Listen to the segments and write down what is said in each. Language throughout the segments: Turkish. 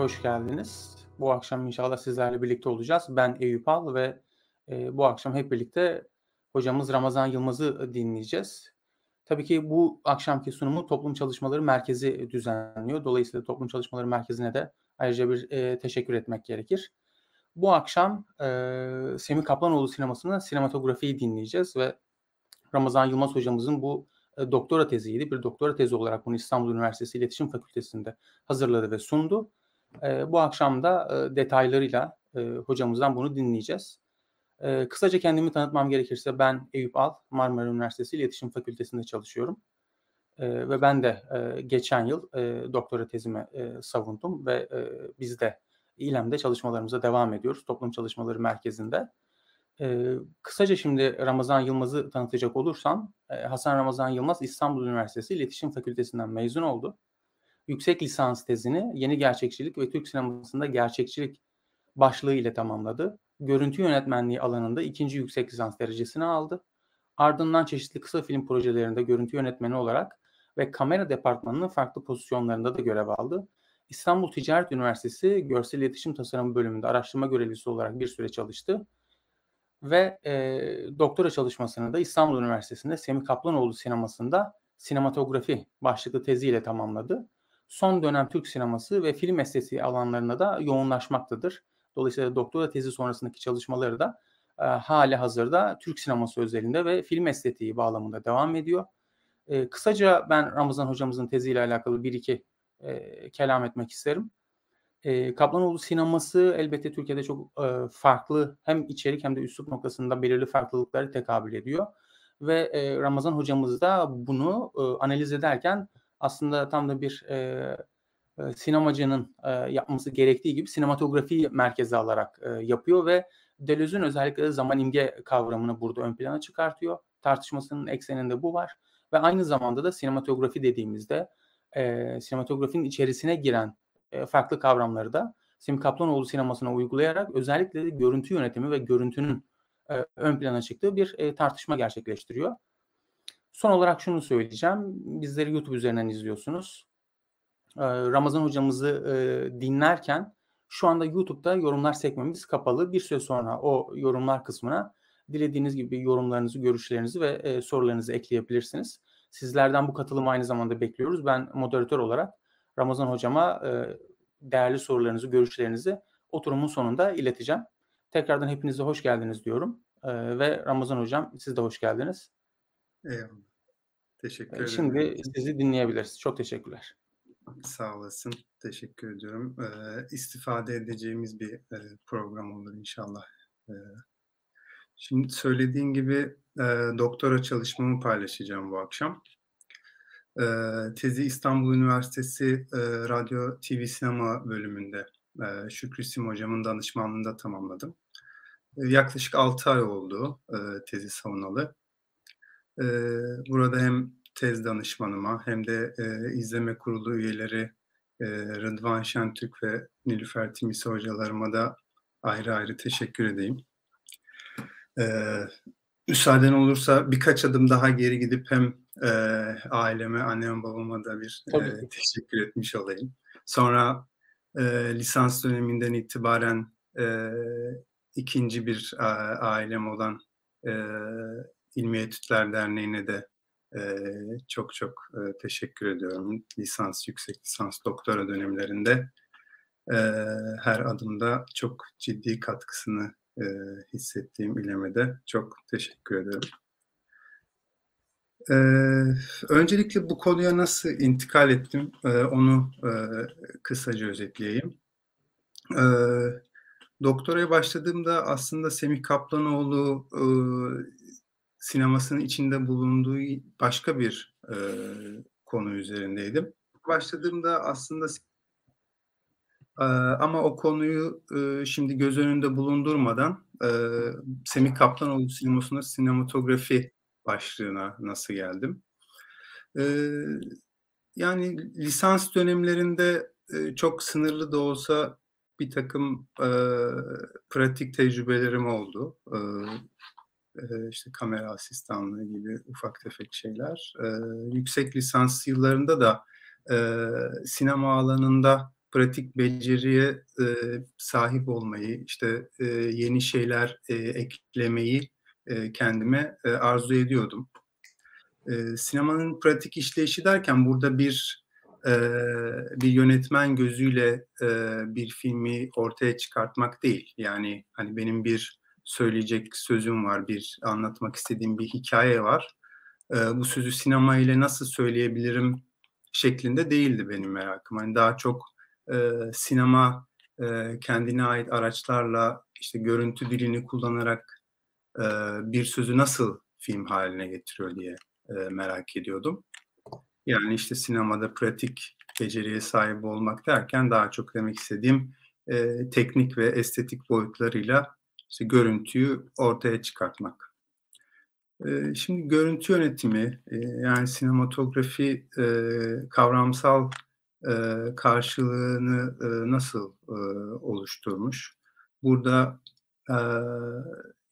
hoş geldiniz. Bu akşam inşallah sizlerle birlikte olacağız. Ben Eyüp Al ve e, bu akşam hep birlikte hocamız Ramazan Yılmaz'ı dinleyeceğiz. Tabii ki bu akşamki sunumu Toplum Çalışmaları Merkezi düzenliyor. Dolayısıyla Toplum Çalışmaları Merkezi'ne de ayrıca bir e, teşekkür etmek gerekir. Bu akşam e, Semih Kaplanoğlu sinemasının sinematografiyi dinleyeceğiz ve Ramazan Yılmaz hocamızın bu e, doktora teziydi. Bir doktora tezi olarak bunu İstanbul Üniversitesi İletişim Fakültesi'nde hazırladı ve sundu. E, bu akşam da e, detaylarıyla e, hocamızdan bunu dinleyeceğiz. E, kısaca kendimi tanıtmam gerekirse ben Eyüp Al, Marmara Üniversitesi İletişim Fakültesi'nde çalışıyorum. E, ve ben de e, geçen yıl e, doktora tezimi e, savundum ve e, biz de İLEM'de çalışmalarımıza devam ediyoruz. Toplum Çalışmaları Merkezi'nde. Ee, kısaca şimdi Ramazan Yılmaz'ı tanıtacak olursam, e, Hasan Ramazan Yılmaz İstanbul Üniversitesi İletişim Fakültesinden mezun oldu. Yüksek lisans tezini Yeni Gerçekçilik ve Türk Sinemasında Gerçekçilik başlığı ile tamamladı. Görüntü yönetmenliği alanında ikinci yüksek lisans derecesini aldı. Ardından çeşitli kısa film projelerinde görüntü yönetmeni olarak ve kamera departmanının farklı pozisyonlarında da görev aldı. İstanbul Ticaret Üniversitesi Görsel İletişim Tasarımı bölümünde araştırma görevlisi olarak bir süre çalıştı ve e, doktora çalışmasını da İstanbul Üniversitesi'nde Semih Kaplanoğlu sinemasında sinematografi başlıklı teziyle tamamladı. Son dönem Türk sineması ve film estetiği alanlarında da yoğunlaşmaktadır. Dolayısıyla doktora tezi sonrasındaki çalışmaları da e, hali hazırda Türk sineması özelinde ve film estetiği bağlamında devam ediyor. E, kısaca ben Ramazan hocamızın teziyle alakalı bir iki e, kelam etmek isterim. E, Kaplanoğlu sineması elbette Türkiye'de çok e, farklı hem içerik hem de üslup noktasında belirli farklılıkları tekabül ediyor. Ve e, Ramazan hocamız da bunu e, analiz ederken aslında tam da bir e, sinemacının e, yapması gerektiği gibi sinematografi merkeze alarak e, yapıyor ve Deleuze'ün özellikle de zaman imge kavramını burada ön plana çıkartıyor. Tartışmasının ekseninde bu var ve aynı zamanda da sinematografi dediğimizde e, sinematografinin içerisine giren e, farklı kavramları da Sim Kaplanoğlu sinemasına uygulayarak özellikle de görüntü yönetimi ve görüntünün e, ön plana çıktığı bir e, tartışma gerçekleştiriyor. Son olarak şunu söyleyeceğim. Bizleri YouTube üzerinden izliyorsunuz. Ramazan hocamızı dinlerken şu anda YouTube'da yorumlar sekmemiz kapalı. Bir süre sonra o yorumlar kısmına dilediğiniz gibi yorumlarınızı, görüşlerinizi ve sorularınızı ekleyebilirsiniz. Sizlerden bu katılımı aynı zamanda bekliyoruz. Ben moderatör olarak Ramazan hocama değerli sorularınızı, görüşlerinizi oturumun sonunda ileteceğim. Tekrardan hepinize hoş geldiniz diyorum. Ve Ramazan hocam siz de hoş geldiniz. Eyvallah. Teşekkür ederim. Şimdi sizi dinleyebiliriz. Çok teşekkürler. Sağ olasın. Teşekkür ediyorum. Ee, istifade edeceğimiz bir e, program olur inşallah. Ee, şimdi söylediğin gibi e, doktora çalışmamı paylaşacağım bu akşam. E, tezi İstanbul Üniversitesi e, Radyo TV Sinema bölümünde e, Şükrü Sim hocamın danışmanlığında tamamladım. E, yaklaşık 6 ay oldu e, tezi savunalı. E, burada hem tez danışmanıma hem de e, izleme kurulu üyeleri e, Rıdvan Şentürk ve Nilüfer Timisi hocalarıma da ayrı ayrı teşekkür edeyim. E, müsaaden olursa birkaç adım daha geri gidip hem e, aileme, anneme, babama da bir e, teşekkür etmiş olayım. Sonra e, lisans döneminden itibaren e, ikinci bir a, ailem olan e, İlmi Etütler Derneği'ne de e, çok çok e, teşekkür ediyorum. Lisans, yüksek lisans, doktora dönemlerinde e, her adımda çok ciddi katkısını e, hissettiğim ilemede çok teşekkür ederim. Ee, öncelikle bu konuya nasıl intikal ettim ee, onu e, kısaca özetleyeyim. Ee, doktoraya başladığımda aslında Semih Kaplanoğlu e, sinemasının içinde bulunduğu başka bir e, konu üzerindeydim. Başladığımda aslında e, ama o konuyu e, şimdi göz önünde bulundurmadan e, Semih Kaplanoğlu sinemasında sinematografi başlığına nasıl geldim? Ee, yani lisans dönemlerinde e, çok sınırlı da olsa bir takım e, pratik tecrübelerim oldu. E, işte kamera asistanlığı gibi ufak tefek şeyler. Yüksek lisans yıllarında da sinema alanında pratik beceriye sahip olmayı, işte yeni şeyler eklemeyi kendime arzu ediyordum. Sinemanın pratik işleyişi derken burada bir bir yönetmen gözüyle bir filmi ortaya çıkartmak değil. Yani hani benim bir söyleyecek sözüm var, bir anlatmak istediğim bir hikaye var. E, bu sözü sinema ile nasıl söyleyebilirim şeklinde değildi benim merakım. Hani daha çok e, sinema e, kendine ait araçlarla işte görüntü dilini kullanarak e, bir sözü nasıl film haline getiriyor diye e, merak ediyordum. Yani işte sinemada pratik beceriye sahip olmak derken daha çok demek istediğim e, teknik ve estetik boyutlarıyla işte görüntüyü ortaya çıkartmak. Şimdi görüntü yönetimi yani sinematografi kavramsal karşılığını nasıl oluşturmuş? Burada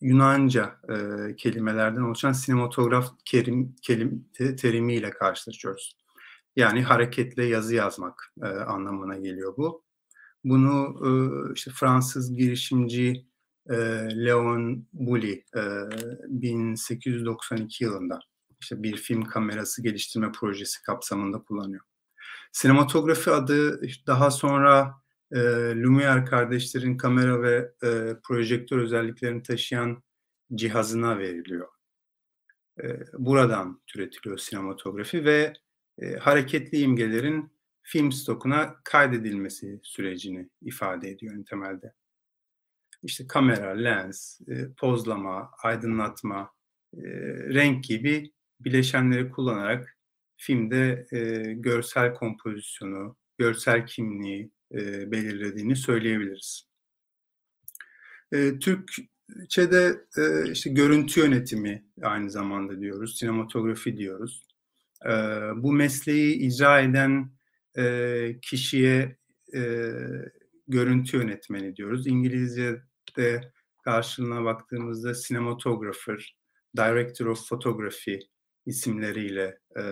Yunanca kelimelerden oluşan sinematograf kerim, kelim, terimiyle karşılaşıyoruz. Yani hareketle yazı yazmak anlamına geliyor bu. Bunu işte Fransız girişimci e, Leon Bully e, 1892 yılında işte bir film kamerası geliştirme projesi kapsamında kullanıyor. Sinematografi adı daha sonra e, Lumière kardeşlerin kamera ve e, projektör özelliklerini taşıyan cihazına veriliyor. E, buradan türetiliyor sinematografi ve e, hareketli imgelerin film stokuna kaydedilmesi sürecini ifade ediyor temelde. İşte kamera, lens, e, pozlama, aydınlatma, e, renk gibi bileşenleri kullanarak filmde e, görsel kompozisyonu, görsel kimliği, belirlediğini söyleyebiliriz. E, Türkçe'de işte görüntü yönetimi aynı zamanda diyoruz, sinematografi diyoruz. Bu mesleği icra eden kişiye görüntü yönetmeni diyoruz. İngilizce'de karşılığına baktığımızda sinematographer, director of photography isimleriyle e,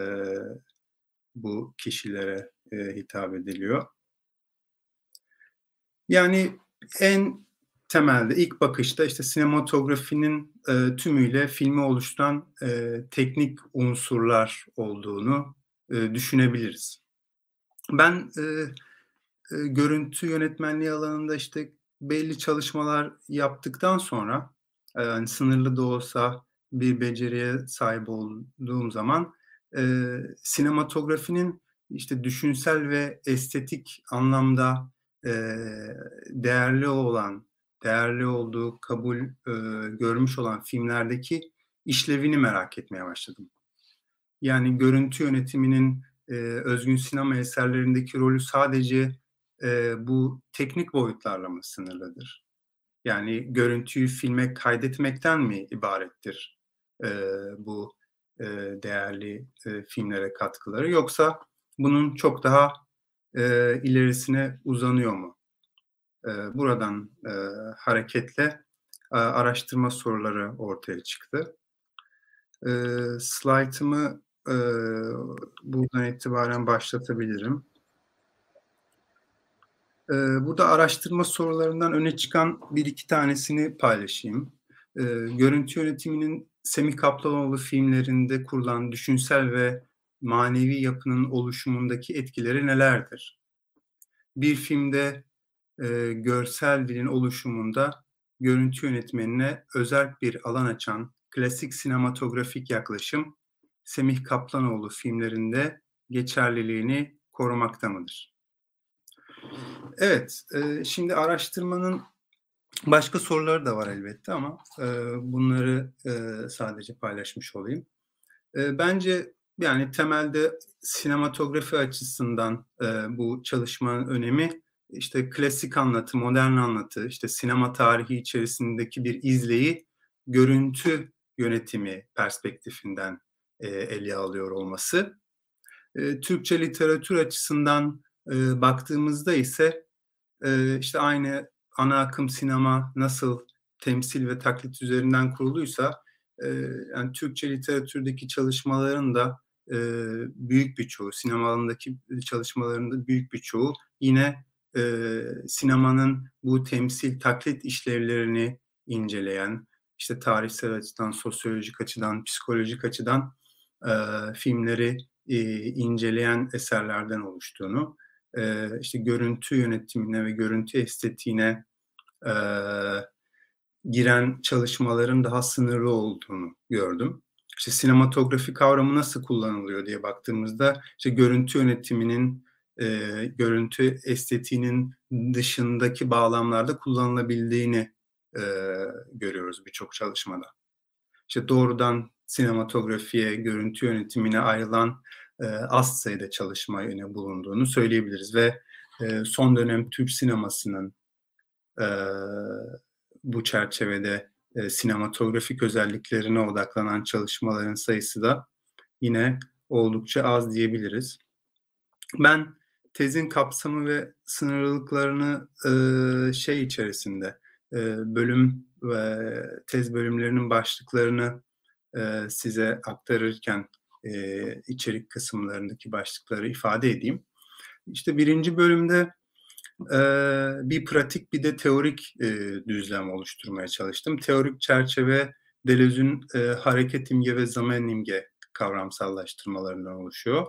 bu kişilere e, hitap ediliyor. Yani en temelde ilk bakışta işte sinematografinin e, tümüyle filmi oluşturan e, teknik unsurlar olduğunu e, düşünebiliriz. Ben e, e, görüntü yönetmenliği alanında işte belli çalışmalar yaptıktan sonra e, yani sınırlı da olsa bir beceriye sahip olduğum zaman e, sinematografinin işte düşünsel ve estetik anlamda değerli olan, değerli olduğu kabul görmüş olan filmlerdeki işlevini merak etmeye başladım. Yani görüntü yönetiminin özgün sinema eserlerindeki rolü sadece bu teknik boyutlarla mı sınırlıdır? Yani görüntüyü filme kaydetmekten mi ibarettir bu değerli filmlere katkıları yoksa bunun çok daha e, ilerisine uzanıyor mu? E, buradan e, hareketle e, araştırma soruları ortaya çıktı. E, slaytımı e, buradan itibaren başlatabilirim. E, burada araştırma sorularından öne çıkan bir iki tanesini paylaşayım. E, görüntü yönetiminin Semih Kaplanoğlu filmlerinde kurulan düşünsel ve manevi yapının oluşumundaki etkileri nelerdir? Bir filmde e, görsel dilin oluşumunda görüntü yönetmenine özel bir alan açan klasik sinematografik yaklaşım Semih Kaplanoğlu filmlerinde geçerliliğini korumakta mıdır? Evet, e, şimdi araştırmanın başka soruları da var elbette ama e, bunları e, sadece paylaşmış olayım. E, bence yani temelde sinematografi açısından e, bu çalışmanın önemi işte klasik anlatı, modern anlatı, işte sinema tarihi içerisindeki bir izleyi görüntü yönetimi perspektifinden e, ele alıyor olması. E, Türkçe literatür açısından e, baktığımızda ise e, işte aynı ana akım sinema nasıl temsil ve taklit üzerinden kuruluysa yani Türkçe literatürdeki çalışmaların da büyük bir çoğu, sinema alanındaki çalışmalarında büyük bir çoğu yine sinemanın bu temsil, taklit işlevlerini inceleyen, işte tarihsel açıdan, sosyolojik açıdan, psikolojik açıdan e, filmleri e, inceleyen eserlerden oluştuğunu, e, işte görüntü yönetimine ve görüntü estetiğine e, giren çalışmaların daha sınırlı olduğunu gördüm. İşte sinematografi kavramı nasıl kullanılıyor diye baktığımızda işte görüntü yönetiminin, e, görüntü estetiğinin dışındaki bağlamlarda kullanılabildiğini e, görüyoruz birçok çalışmada. İşte doğrudan sinematografiye, görüntü yönetimine ayrılan az sayıda çalışma yine bulunduğunu söyleyebiliriz ve son dönem Türk sinemasının bu çerçevede sinematografik özelliklerine odaklanan çalışmaların sayısı da yine oldukça az diyebiliriz. Ben tezin kapsamı ve sınırlılıklarını şey içerisinde bölüm ve tez bölümlerinin başlıklarını size aktarırken e, içerik kısımlarındaki başlıkları ifade edeyim. İşte birinci bölümde e, bir pratik bir de teorik e, düzlem oluşturmaya çalıştım. Teorik çerçeve Deleuze'ün e, hareket imge ve zaman imge kavramsallaştırmalarından oluşuyor.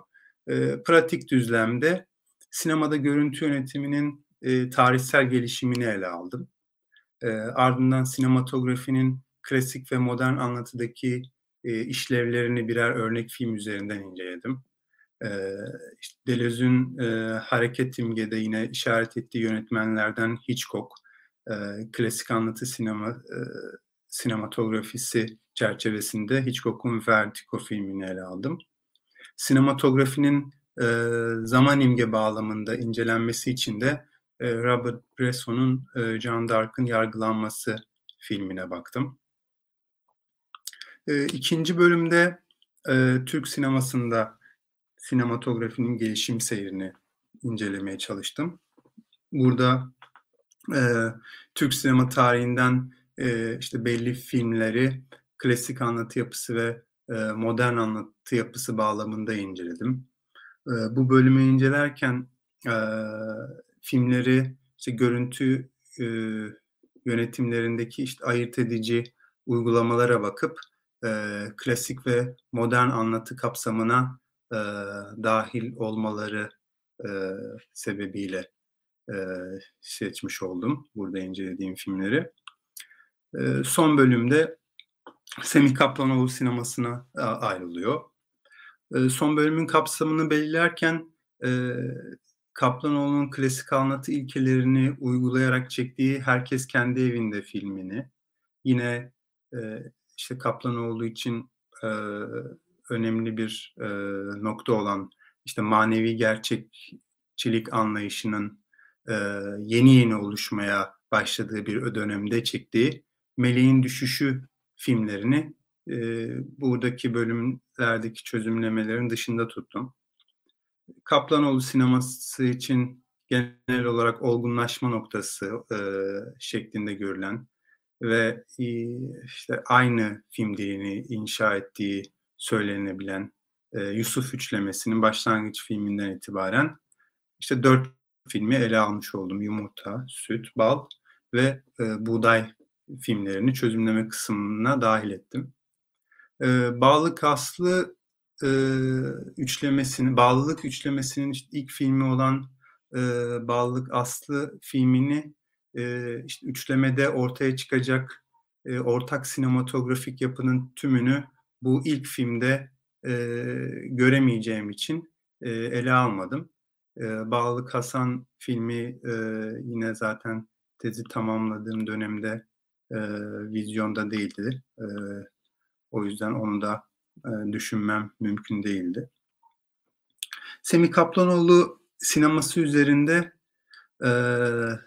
E, pratik düzlemde sinemada görüntü yönetiminin e, tarihsel gelişimini ele aldım. E, ardından sinematografinin klasik ve modern anlatıdaki e, işlevlerini birer örnek film üzerinden inceledim. E, işte Deleuze'ün e, hareket imgede yine işaret ettiği yönetmenlerden Hitchcock, e, klasik anlatı sinema e, sinematografisi çerçevesinde Hitchcock'un Vertigo filmini ele aldım. Sinematografinin e, zaman imge bağlamında incelenmesi için de e, Robert Bresson'un e, Jean d'Arc'ın yargılanması filmine baktım. E, ikinci bölümde e, Türk sinemasında sinematografinin gelişim seyrini incelemeye çalıştım. Burada e, Türk sinema tarihinden e, işte belli filmleri klasik anlatı yapısı ve e, modern anlatı yapısı bağlamında inceledim. E, bu bölümü incelerken e, filmleri işte görüntü e, yönetimlerindeki işte ayırt edici uygulamalara bakıp e, klasik ve modern anlatı kapsamına e, dahil olmaları e, sebebiyle e, seçmiş oldum burada incelediğim filmleri. E, son bölümde Semih Kaplanoğlu sinemasına ayrılıyor. E, son bölümün kapsamını belirlerken e, Kaplanoğlu'nun klasik anlatı ilkelerini uygulayarak çektiği Herkes Kendi Evinde filmini, yine e, işte Kaplanoğlu için e, önemli bir e, nokta olan işte manevi gerçekçilik anlayışının e, yeni yeni oluşmaya başladığı bir dönemde çektiği Meleğin Düşüşü filmlerini e, buradaki bölümlerdeki çözümlemelerin dışında tuttum. Kaplanoğlu sineması için genel olarak olgunlaşma noktası e, şeklinde görülen ve işte aynı film dilini inşa ettiği söylenebilen e, Yusuf üçlemesinin başlangıç filminden itibaren işte dört filmi ele almış oldum. Yumurta, süt, bal ve e, buğday filmlerini çözümleme kısmına dahil ettim. E, bağlı kaslı e, üçlemesini, bağlılık üçlemesinin işte ilk filmi olan e, Bağlılık Aslı filmini işte üçlemede ortaya çıkacak ortak sinematografik yapının tümünü bu ilk filmde göremeyeceğim için ele almadım. E, Bağlılık Hasan filmi yine zaten tezi tamamladığım dönemde vizyonda değildi. O yüzden onu da düşünmem mümkün değildi. Semih Kaplanoğlu sineması üzerinde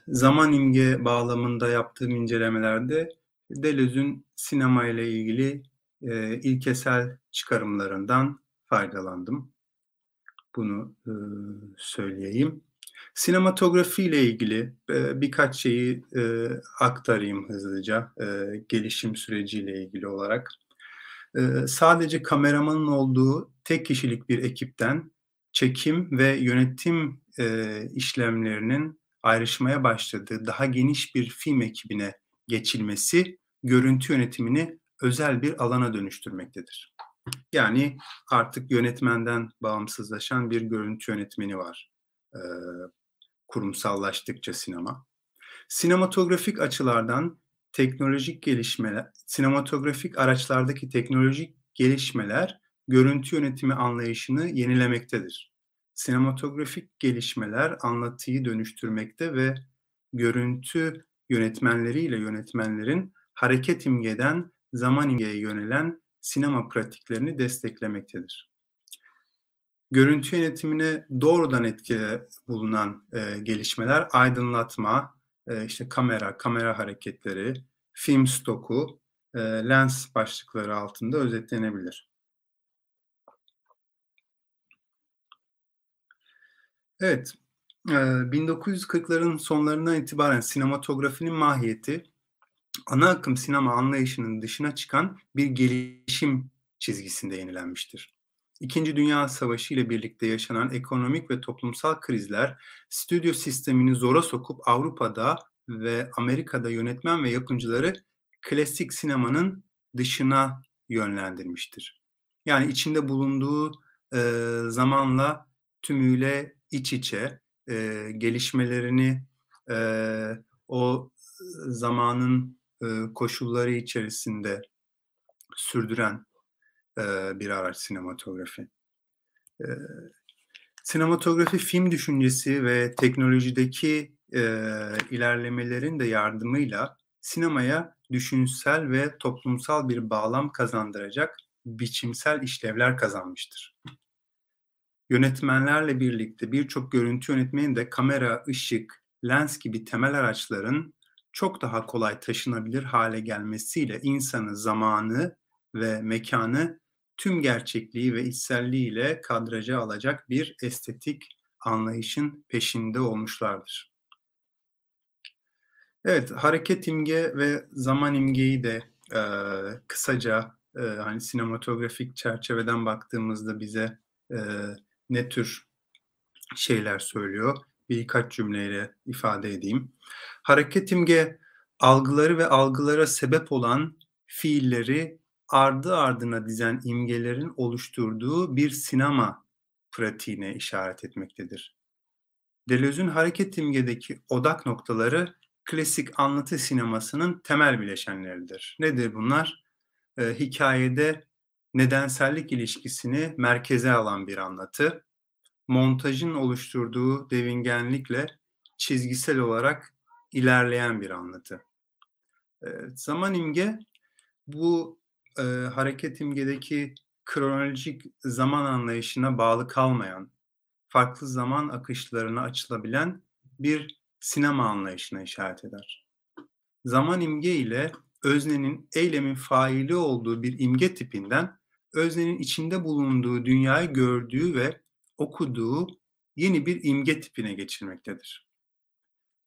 zaman imge bağlamında yaptığım incelemelerde Deleuze'ün sinema ile ilgili ilkesel çıkarımlarından faydalandım. Bunu söyleyeyim. Sinematografi ile ilgili birkaç şeyi aktarayım hızlıca gelişim süreciyle ilgili olarak. Sadece kameramanın olduğu tek kişilik bir ekipten çekim ve yönetim işlemlerinin ayrışmaya başladığı daha geniş bir film ekibine geçilmesi görüntü yönetimini özel bir alana dönüştürmektedir. Yani artık yönetmenden bağımsızlaşan bir görüntü yönetmeni var. Ee, kurumsallaştıkça sinema. Sinematografik açılardan teknolojik gelişmeler, sinematografik araçlardaki teknolojik gelişmeler görüntü yönetimi anlayışını yenilemektedir. Sinematografik gelişmeler anlatıyı dönüştürmekte ve görüntü yönetmenleriyle yönetmenlerin hareket imgeden zaman imgeye yönelen sinema pratiklerini desteklemektedir. Görüntü yönetimine doğrudan etkili bulunan e, gelişmeler aydınlatma, e, işte kamera, kamera hareketleri, film stoku, e, lens başlıkları altında özetlenebilir. Evet, 1940'ların sonlarından itibaren sinematografinin mahiyeti ana akım sinema anlayışının dışına çıkan bir gelişim çizgisinde yenilenmiştir. İkinci Dünya Savaşı ile birlikte yaşanan ekonomik ve toplumsal krizler stüdyo sistemini zora sokup Avrupa'da ve Amerika'da yönetmen ve yapımcıları klasik sinemanın dışına yönlendirmiştir. Yani içinde bulunduğu e, zamanla tümüyle iç içe e, gelişmelerini e, o zamanın e, koşulları içerisinde sürdüren e, bir araç sinematografi. E, sinematografi film düşüncesi ve teknolojideki e, ilerlemelerin de yardımıyla sinemaya düşünsel ve toplumsal bir bağlam kazandıracak biçimsel işlevler kazanmıştır. Yönetmenlerle birlikte birçok görüntü yönetmeni de kamera, ışık, lens gibi temel araçların çok daha kolay taşınabilir hale gelmesiyle insanı, zamanı ve mekanı tüm gerçekliği ve içselliğiyle kadraja alacak bir estetik anlayışın peşinde olmuşlardır. Evet, hareket imge ve zaman imgeyi de e, kısaca e, hani sinematografik çerçeveden baktığımızda bize e, ne tür şeyler söylüyor? Birkaç cümleyle ifade edeyim. Hareket imge algıları ve algılara sebep olan fiilleri ardı ardına dizen imgelerin oluşturduğu bir sinema pratiğine işaret etmektedir. Deleuze'ün hareket imgedeki odak noktaları klasik anlatı sinemasının temel bileşenleridir. Nedir bunlar? Ee, hikayede nedensellik ilişkisini merkeze alan bir anlatı, montajın oluşturduğu devingenlikle çizgisel olarak ilerleyen bir anlatı. E, zaman imge bu e, hareket imgedeki kronolojik zaman anlayışına bağlı kalmayan, farklı zaman akışlarına açılabilen bir sinema anlayışına işaret eder. Zaman imge ile öznenin eylemin faili olduğu bir imge tipinden öznenin içinde bulunduğu dünyayı gördüğü ve okuduğu yeni bir imge tipine geçilmektedir.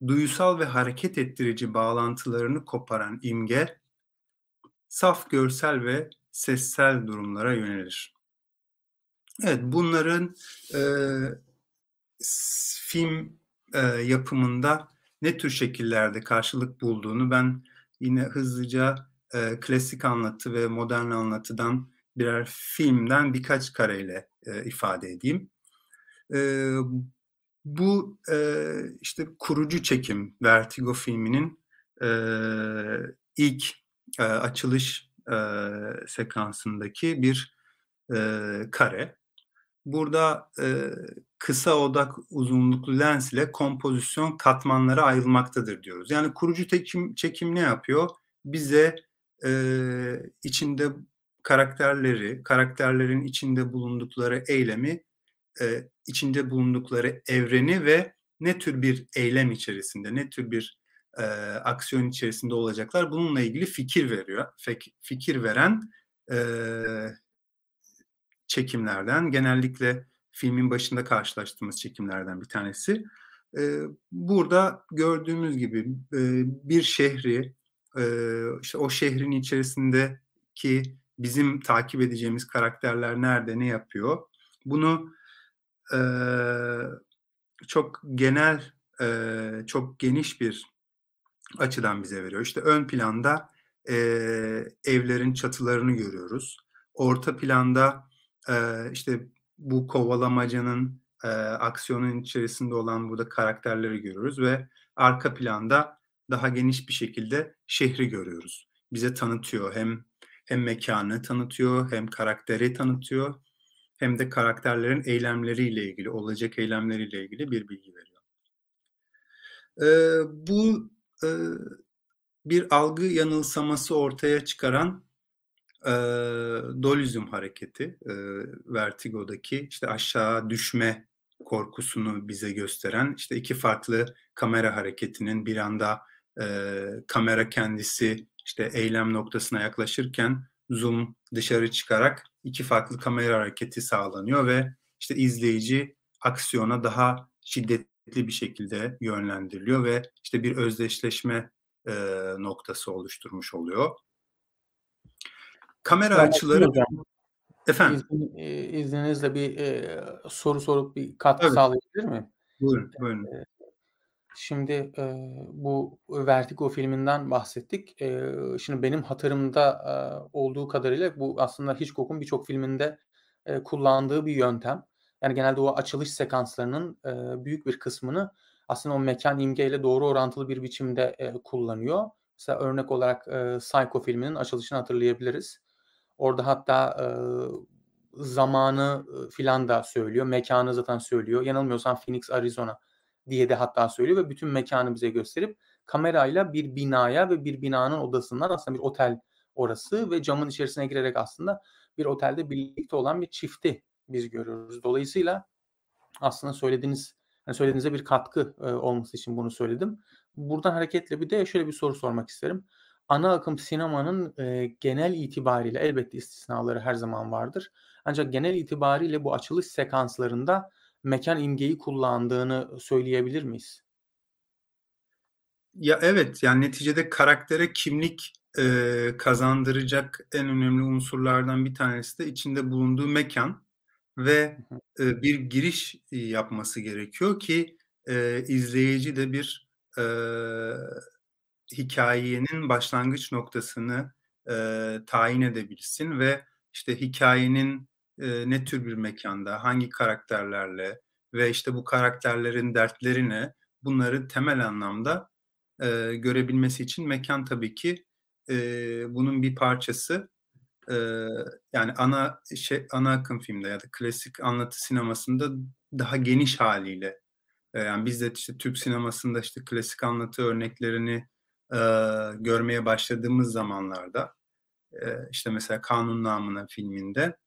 Duyusal ve hareket ettirici bağlantılarını koparan imge, saf görsel ve sessel durumlara yönelir. Evet, bunların e, film e, yapımında ne tür şekillerde karşılık bulduğunu ben yine hızlıca e, klasik anlatı ve modern anlatıdan birer filmden birkaç kareyle e, ifade edeyim. E, bu e, işte kurucu çekim Vertigo filminin e, ilk e, açılış e, sekansındaki bir e, kare. Burada e, kısa odak uzunluklu lens ile kompozisyon katmanlara ayrılmaktadır diyoruz. Yani kurucu çekim, çekim ne yapıyor? Bize e, içinde karakterleri, karakterlerin içinde bulundukları eylemi e, içinde bulundukları evreni ve ne tür bir eylem içerisinde, ne tür bir e, aksiyon içerisinde olacaklar bununla ilgili fikir veriyor. Fek, fikir veren e, çekimlerden, genellikle filmin başında karşılaştığımız çekimlerden bir tanesi. E, burada gördüğümüz gibi e, bir şehri, e, işte o şehrin içerisindeki bizim takip edeceğimiz karakterler nerede, ne yapıyor? Bunu çok genel eee, çok geniş bir açıdan bize veriyor. İşte ön planda, eee, evlerin çatılarını görüyoruz. Orta planda, eee, işte bu kovalamacanın, eee, aksiyonun içerisinde olan burada karakterleri görüyoruz ve arka planda daha geniş bir şekilde şehri görüyoruz. Bize tanıtıyor hem hem mekânı tanıtıyor hem karakteri tanıtıyor hem de karakterlerin eylemleriyle ilgili, olacak eylemleriyle ilgili bir bilgi veriyor. Eee, bu, ııı, bir algı yanılsaması ortaya çıkaran, eee, Dolizm hareketi, eee, Vertigo'daki işte aşağı düşme korkusunu bize gösteren işte iki farklı kamera hareketinin bir anda, eee, kamera kendisi işte eylem noktasına yaklaşırken zoom dışarı çıkarak iki farklı kamera hareketi sağlanıyor ve işte izleyici aksiyona daha şiddetli bir şekilde yönlendiriliyor ve işte bir özdeşleşme, eee, noktası oluşturmuş oluyor. Kamera açıları hocam. Efendim? İzin eee, izninizle bir, eee, soru sorup bir katkı Tabii. sağlayabilir miyim? Buyurun, buyurun. Eee, şimdi, eee, bu Vertigo filminden bahsettik. Eee, şimdi benim hatırımda, eee, olduğu kadarıyla bu aslında Hitchcock'un birçok filminde, eee, kullandığı bir yöntem. Yani genelde o açılış sekanslarının, eee, büyük bir kısmını aslında o mekân imgeyle doğru orantılı bir biçimde, eee, kullanıyor. Mesela örnek olarak, eee, Psycho filminin açılışını hatırlayabiliriz. Orada hatta, eee, zamanı, ııı, filan da söylüyor. Mekânı zaten söylüyor. Yanılmıyorsam Phoenix, Arizona diye de hatta söylüyor ve bütün mekânı bize gösterip kamerayla bir binaya ve bir binanın odasından aslında bir otel orası ve camın içerisine girerek aslında bir otelde birlikte olan bir çifti biz görüyoruz. Dolayısıyla aslında söylediğiniz, hani, söylediğinize bir katkı, eee, olması için bunu söyledim. Buradan hareketle bir de şöyle bir soru sormak isterim. Ana akım sinemanın, eee, genel itibariyle elbette istisnaları her zaman vardır. Ancak genel itibariyle bu açılış sekanslarında mekân imgeyi kullandığını söyleyebilir miyiz? Ya, evet, yani neticede karaktere kimlik, eee, kazandıracak en önemli unsurlardan bir tanesi de içinde bulunduğu mekân ve, eee, bir giriş, yapması gerekiyor ki, eee, izleyici de bir, eee, hikâyenin başlangıç noktasını, eee, tayin edebilsin ve işte hikâyenin, eee, ne tür bir mekânda, hangi karakterlerle ve işte bu karakterlerin dertleri ne, bunları temel anlamda, eee, görebilmesi için mekân tabii ki, eee, bunun bir parçası. Eee, yani ana şey ana akım filmde ya da klasik anlatı sinemasında daha geniş hâliyle, eee, yani biz de işte Türk sinemasında işte klasik anlatı örneklerini, eee, görmeye başladığımız zamanlarda, eee, işte mesela Kanun Namına filminde,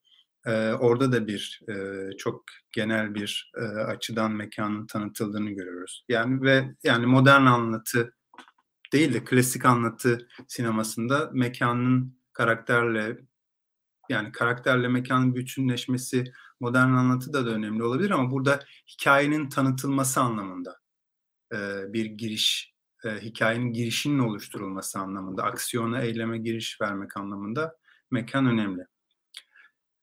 eee, orada da bir, eee, çok genel bir, eee, açıdan mekânın tanıtıldığını görüyoruz. Yani ve yani modern anlatı değil de klasik anlatı sinemasında mekânın karakterle yani karakterle mekânın bütünleşmesi modern anlatıda da önemli olabilir ama burada hikâyenin tanıtılması anlamında, eee, bir giriş, eee, hikâyenin girişinin oluşturulması anlamında, aksiyona, eyleme giriş vermek anlamında mekân önemli.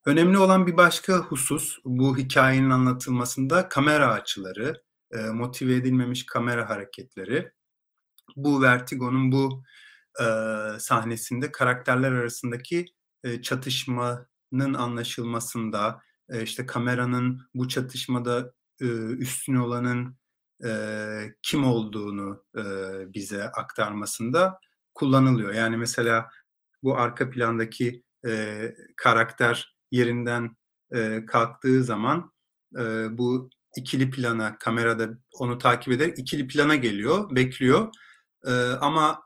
Önemli olan bir başka husus bu hikâyenin anlatılmasında kamera açıları, eee, motive edilmemiş kamera hareketleri. Bu Vertigo'nun bu, eee, sahnesinde karakterler arasındaki, eee, çatışmanın anlaşılmasında, işte kameranın bu çatışmada, ııı, üstün olanın, kim olduğunu, bize aktarmasında kullanılıyor. Yani mesela bu arka plandaki, eee, karakter yerinden, eee, kalktığı zaman, eee, bu ikili plana, kamerada onu takip ederek ikili plana geliyor, bekliyor. Eee, ama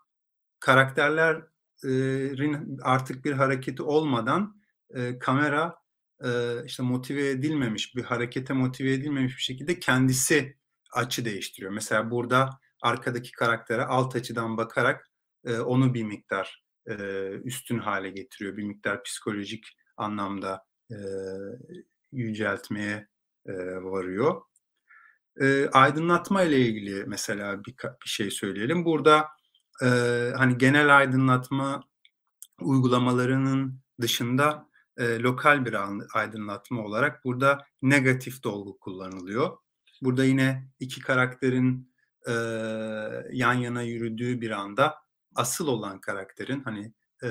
karakterler eee, artık bir hareketi olmadan, eee, kamera, eee, işte motive edilmemiş, bir harekete motive edilmemiş bir şekilde kendisi açı değiştiriyor. Mesela burada arkadaki karaktere alt açıdan bakarak, eee, onu bir miktar, eee, üstün hâle getiriyor. Bir miktar psikolojik anlamda, eee, yüceltmeye, eee, varıyor. Eee, aydınlatma ile ilgili mesela birka bir şey söyleyelim. Burada, eee, hani genel aydınlatma uygulamalarının dışında, eee, lokal bir aydınlatma olarak burada negatif dolgu kullanılıyor. Burada yine 2 karakterin, e, yan yana yürüdüğü bir anda asıl olan karakterin hani e,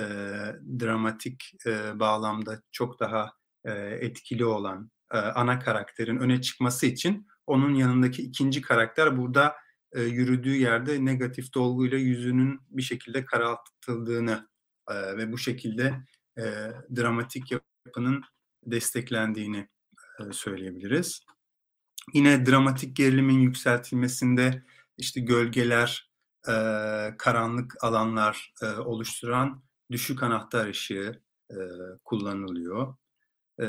dramatik e, bağlamda çok daha e, etkili olan e, ana karakterin öne çıkması için onun yanındaki ikinci karakter burada e, yürüdüğü yerde negatif dolguyla yüzünün bir şekilde karaltıldığını e, ve bu şekilde e, dramatik yapının desteklendiğini e, söyleyebiliriz. Yine dramatik gerilimin yükseltilmesinde işte gölgeler, e, karanlık alanlar e, oluşturan düşük anahtar ışığı e, kullanılıyor. E,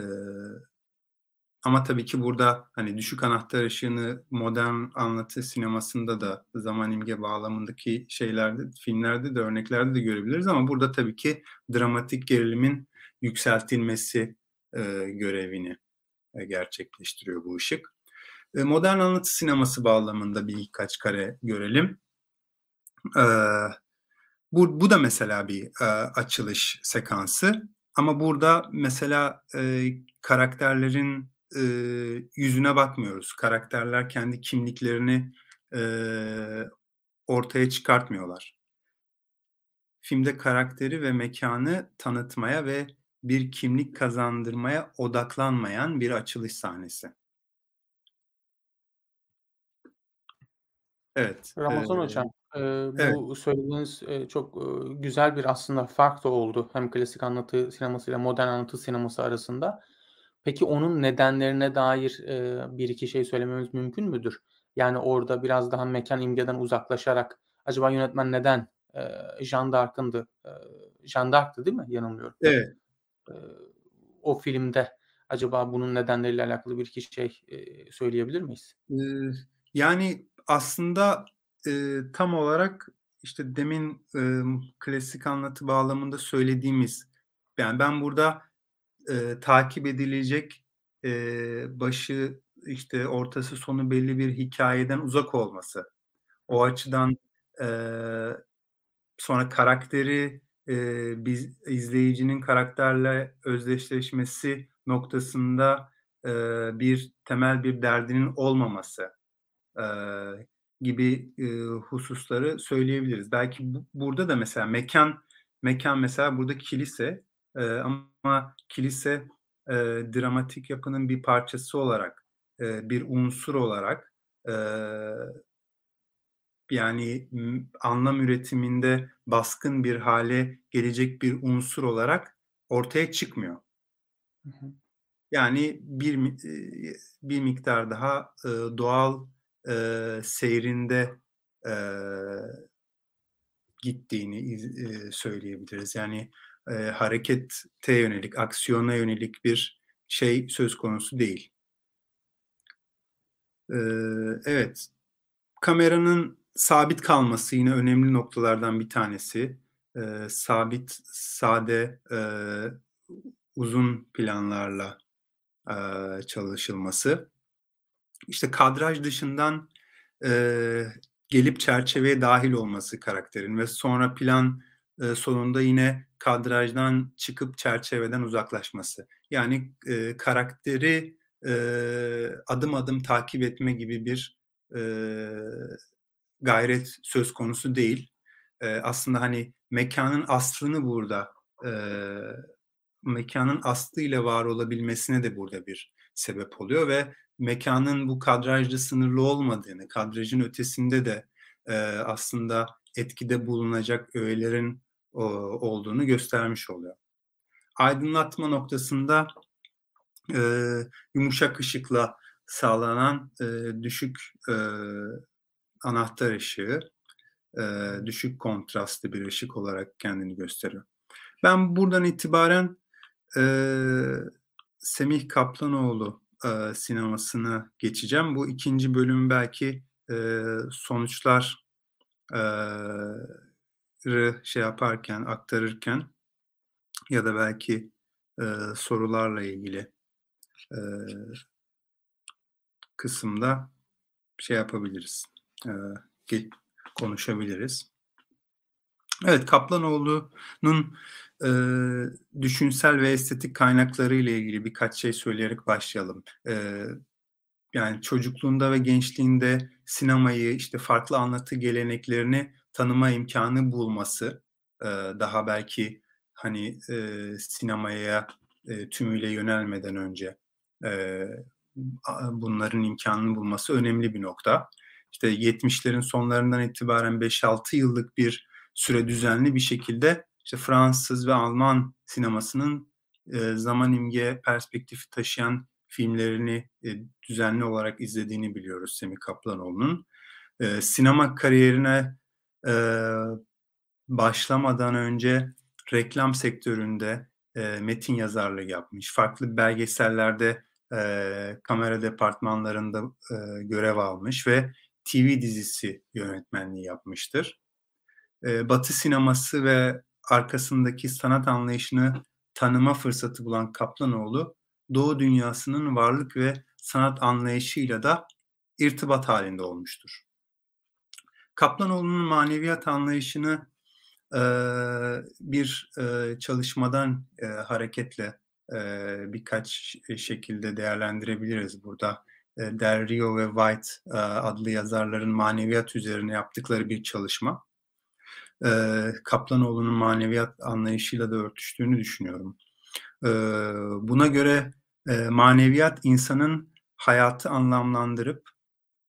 ama tabii ki burada hani düşük anahtar ışığını modern anlatı sinemasında da zaman imge bağlamındaki şeylerde, filmlerde de örneklerde de görebiliriz ama burada tabii ki dramatik gerilimin yükseltilmesi e, görevini e, gerçekleştiriyor bu ışık. E, modern anlatı sineması bağlamında birkaç kare görelim. E, bu, bu da mesela bir e, açılış sekansı. Ama burada mesela e, karakterlerin e, yüzüne bakmıyoruz. Karakterler kendi kimliklerini e, ortaya çıkartmıyorlar. Filmde karakteri ve mekanı tanıtmaya ve bir kimlik kazandırmaya odaklanmayan bir açılış sahnesi. Evet. Ramazan Ee, Hocam, eee, evet. bu söylediğiniz, eee, çok, ııı, güzel bir aslında fark da oldu hem klasik anlatı sinemasıyla modern anlatı sineması arasında. Peki onun nedenlerine dair, eee, 1-2 şey söylememiz mümkün müdür? Yani orada biraz daha mekân imgeden uzaklaşarak acaba yönetmen neden, eee, Jeanne d'Arc'ındı, eee, Jeanne d'Arc'tı değil mi yanılmıyorum? Evet. Eee, o filmde acaba bunun nedenleriyle alakalı 1-2 şey, eee, söyleyebilir miyiz? Iıı, yani aslında, eee, tam olarak işte demin, ımm, klasik anlatı bağlamında söylediğimiz, yani ben burada, eee, takip edilecek, eee, başı, işte ortası sonu belli bir hikâyeden uzak olması. O açıdan, eee, sonra karakteri, eee, biz izleyicinin karakterle özdeşleşmesi noktasında, eee, bir temel bir derdinin olmaması, gibi, ııı, hususları söyleyebiliriz. Belki bu burada da mesela mekân mekân mesela burada kilise, eee, ama kilise, eee, dramatik yapının bir parçası olarak, eee, bir unsur olarak, eee yani, anlam üretiminde baskın bir hâle gelecek bir unsur olarak ortaya çıkmıyor. Hı hı. Yani bir bir miktar daha, doğal, eee, seyrinde, eee, gittiğini eee, söyleyebiliriz. Yani, eee, harekete yönelik, aksiyona yönelik bir şey söz konusu değil. Eee, evet, kameranın sabit kalması yine önemli noktalardan bir tanesi. Eee, sabit, sade, eee, uzun planlarla, eee, çalışılması. İşte kadraj dışından, eee, gelip çerçeveye dâhil olması karakterin ve sonra plan, eee, sonunda yine kadrajdan çıkıp çerçeveden uzaklaşması. Yani, eee, karakteri, eee, adım adım takip etme gibi bir, eee, gayret söz konusu değil. Eee, aslında, hani, mekânın aslını burada, eee, mekânın aslıyla var olabilmesine de burada bir sebep oluyor ve mekânın bu kadrajla sınırlı olmadığını, kadrajın ötesinde de, eee, aslında etkide bulunacak öğelerin, ooo, olduğunu göstermiş oluyor. Aydınlatma noktasında, eee, yumuşak ışıkla sağlanan, eee, düşük, eee, anahtar ışığı, eee, düşük kontrastlı bir ışık olarak kendini gösteriyor. Ben buradan itibaren, eee, Semih Kaplanoğlu, eee, sinemasına geçeceğim. Bu 2. bölüm belki, eee, sonuçlar rı şey yaparken, aktarırken ya da belki, eee, sorularla ilgili, eee kısımda şey yapabiliriz, ge konuşabiliriz. Evet, Kaplanoğlu'nun, eee, düşünsel ve estetik kaynaklarıyla ilgili birkaç şey söyleyerek başlayalım. Eee yani çocukluğunda ve gençliğinde sinemayı, işte farklı anlatı geleneklerini tanıma imkanı bulması, e, daha belki hani e, sinemaya e, tümüyle yönelmeden önce e, bunların imkanını bulması önemli bir nokta. İşte 70'lerin sonlarından itibaren 5-6 yıllık bir süre düzenli bir şekilde işte Fransız ve Alman sinemasının zaman imge perspektifi taşıyan filmlerini düzenli olarak izlediğini biliyoruz Semih Kaplanoğlu'nun. Sinema kariyerine başlamadan önce reklam sektöründe metin yazarlığı yapmış. Farklı belgesellerde kamera departmanlarında görev almış ve TV dizisi yönetmenliği yapmıştır. Batı sineması ve arkasındaki sanat anlayışını tanıma fırsatı bulan Kaplanoğlu, Doğu dünyasının varlık ve sanat anlayışıyla da irtibat halinde olmuştur. Kaplanoğlu'nun maneviyat anlayışını e, bir e, çalışmadan e, hareketle e, birkaç şekilde değerlendirebiliriz burada. E, Del Rio ve White e, adlı yazarların maneviyat üzerine yaptıkları bir çalışma. E, Kaplanoğlu'nun maneviyat anlayışıyla da örtüştüğünü düşünüyorum. E, buna göre e, maneviyat insanın hayatı anlamlandırıp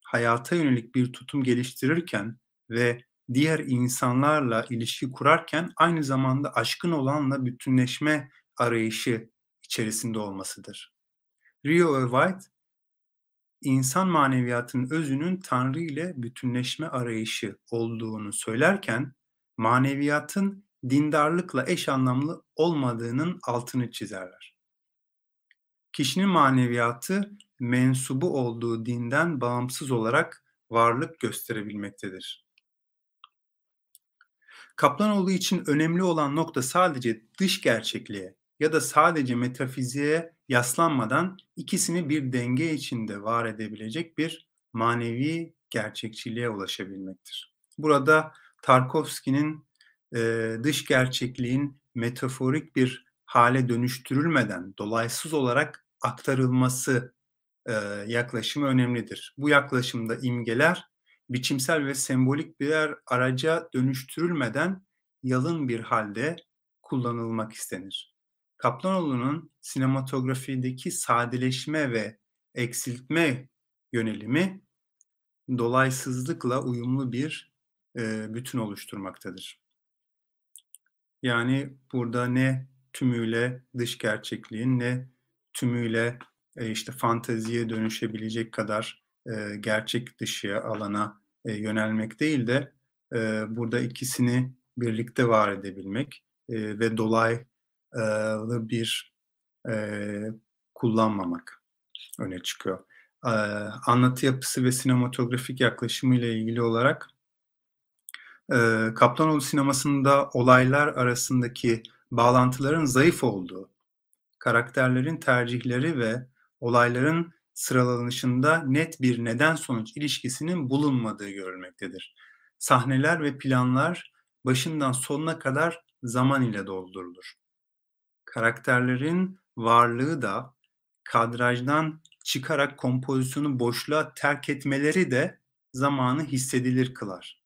hayata yönelik bir tutum geliştirirken ve diğer insanlarla ilişki kurarken aynı zamanda aşkın olanla bütünleşme arayışı içerisinde olmasıdır. Rio White, insan maneviyatının özünün Tanrı ile bütünleşme arayışı olduğunu söylerken, maneviyatın dindarlıkla eş anlamlı olmadığının altını çizerler. Kişinin maneviyatı mensubu olduğu dinden bağımsız olarak varlık gösterebilmektedir. Kaplanoğlu için önemli olan nokta sadece dış gerçekliğe ya da sadece metafiziğe yaslanmadan ikisini bir denge içinde var edebilecek bir manevi gerçekçiliğe ulaşabilmektir. Burada Tarkovski'nin e, dış gerçekliğin metaforik bir hale dönüştürülmeden dolaysız olarak aktarılması e, yaklaşımı önemlidir. Bu yaklaşımda imgeler biçimsel ve sembolik birer araca dönüştürülmeden yalın bir halde kullanılmak istenir. Kaplanoğlu'nun sinematografideki sadeleşme ve eksiltme yönelimi dolaysızlıkla uyumlu bir bütün oluşturmaktadır. Yani burada ne tümüyle dış gerçekliğin ne tümüyle işte fanteziye dönüşebilecek kadar gerçek dışı alana yönelmek değil de burada ikisini birlikte var edebilmek ve dolaylı bir kullanmamak öne çıkıyor. Anlatı yapısı ve sinematografik yaklaşımı ile ilgili olarak e, Kaplanoğlu sinemasında olaylar arasındaki bağlantıların zayıf olduğu, karakterlerin tercihleri ve olayların sıralanışında net bir neden-sonuç ilişkisinin bulunmadığı görülmektedir. Sahneler ve planlar başından sonuna kadar zaman ile doldurulur. Karakterlerin varlığı da kadrajdan çıkarak kompozisyonu boşluğa terk etmeleri de zamanı hissedilir kılar.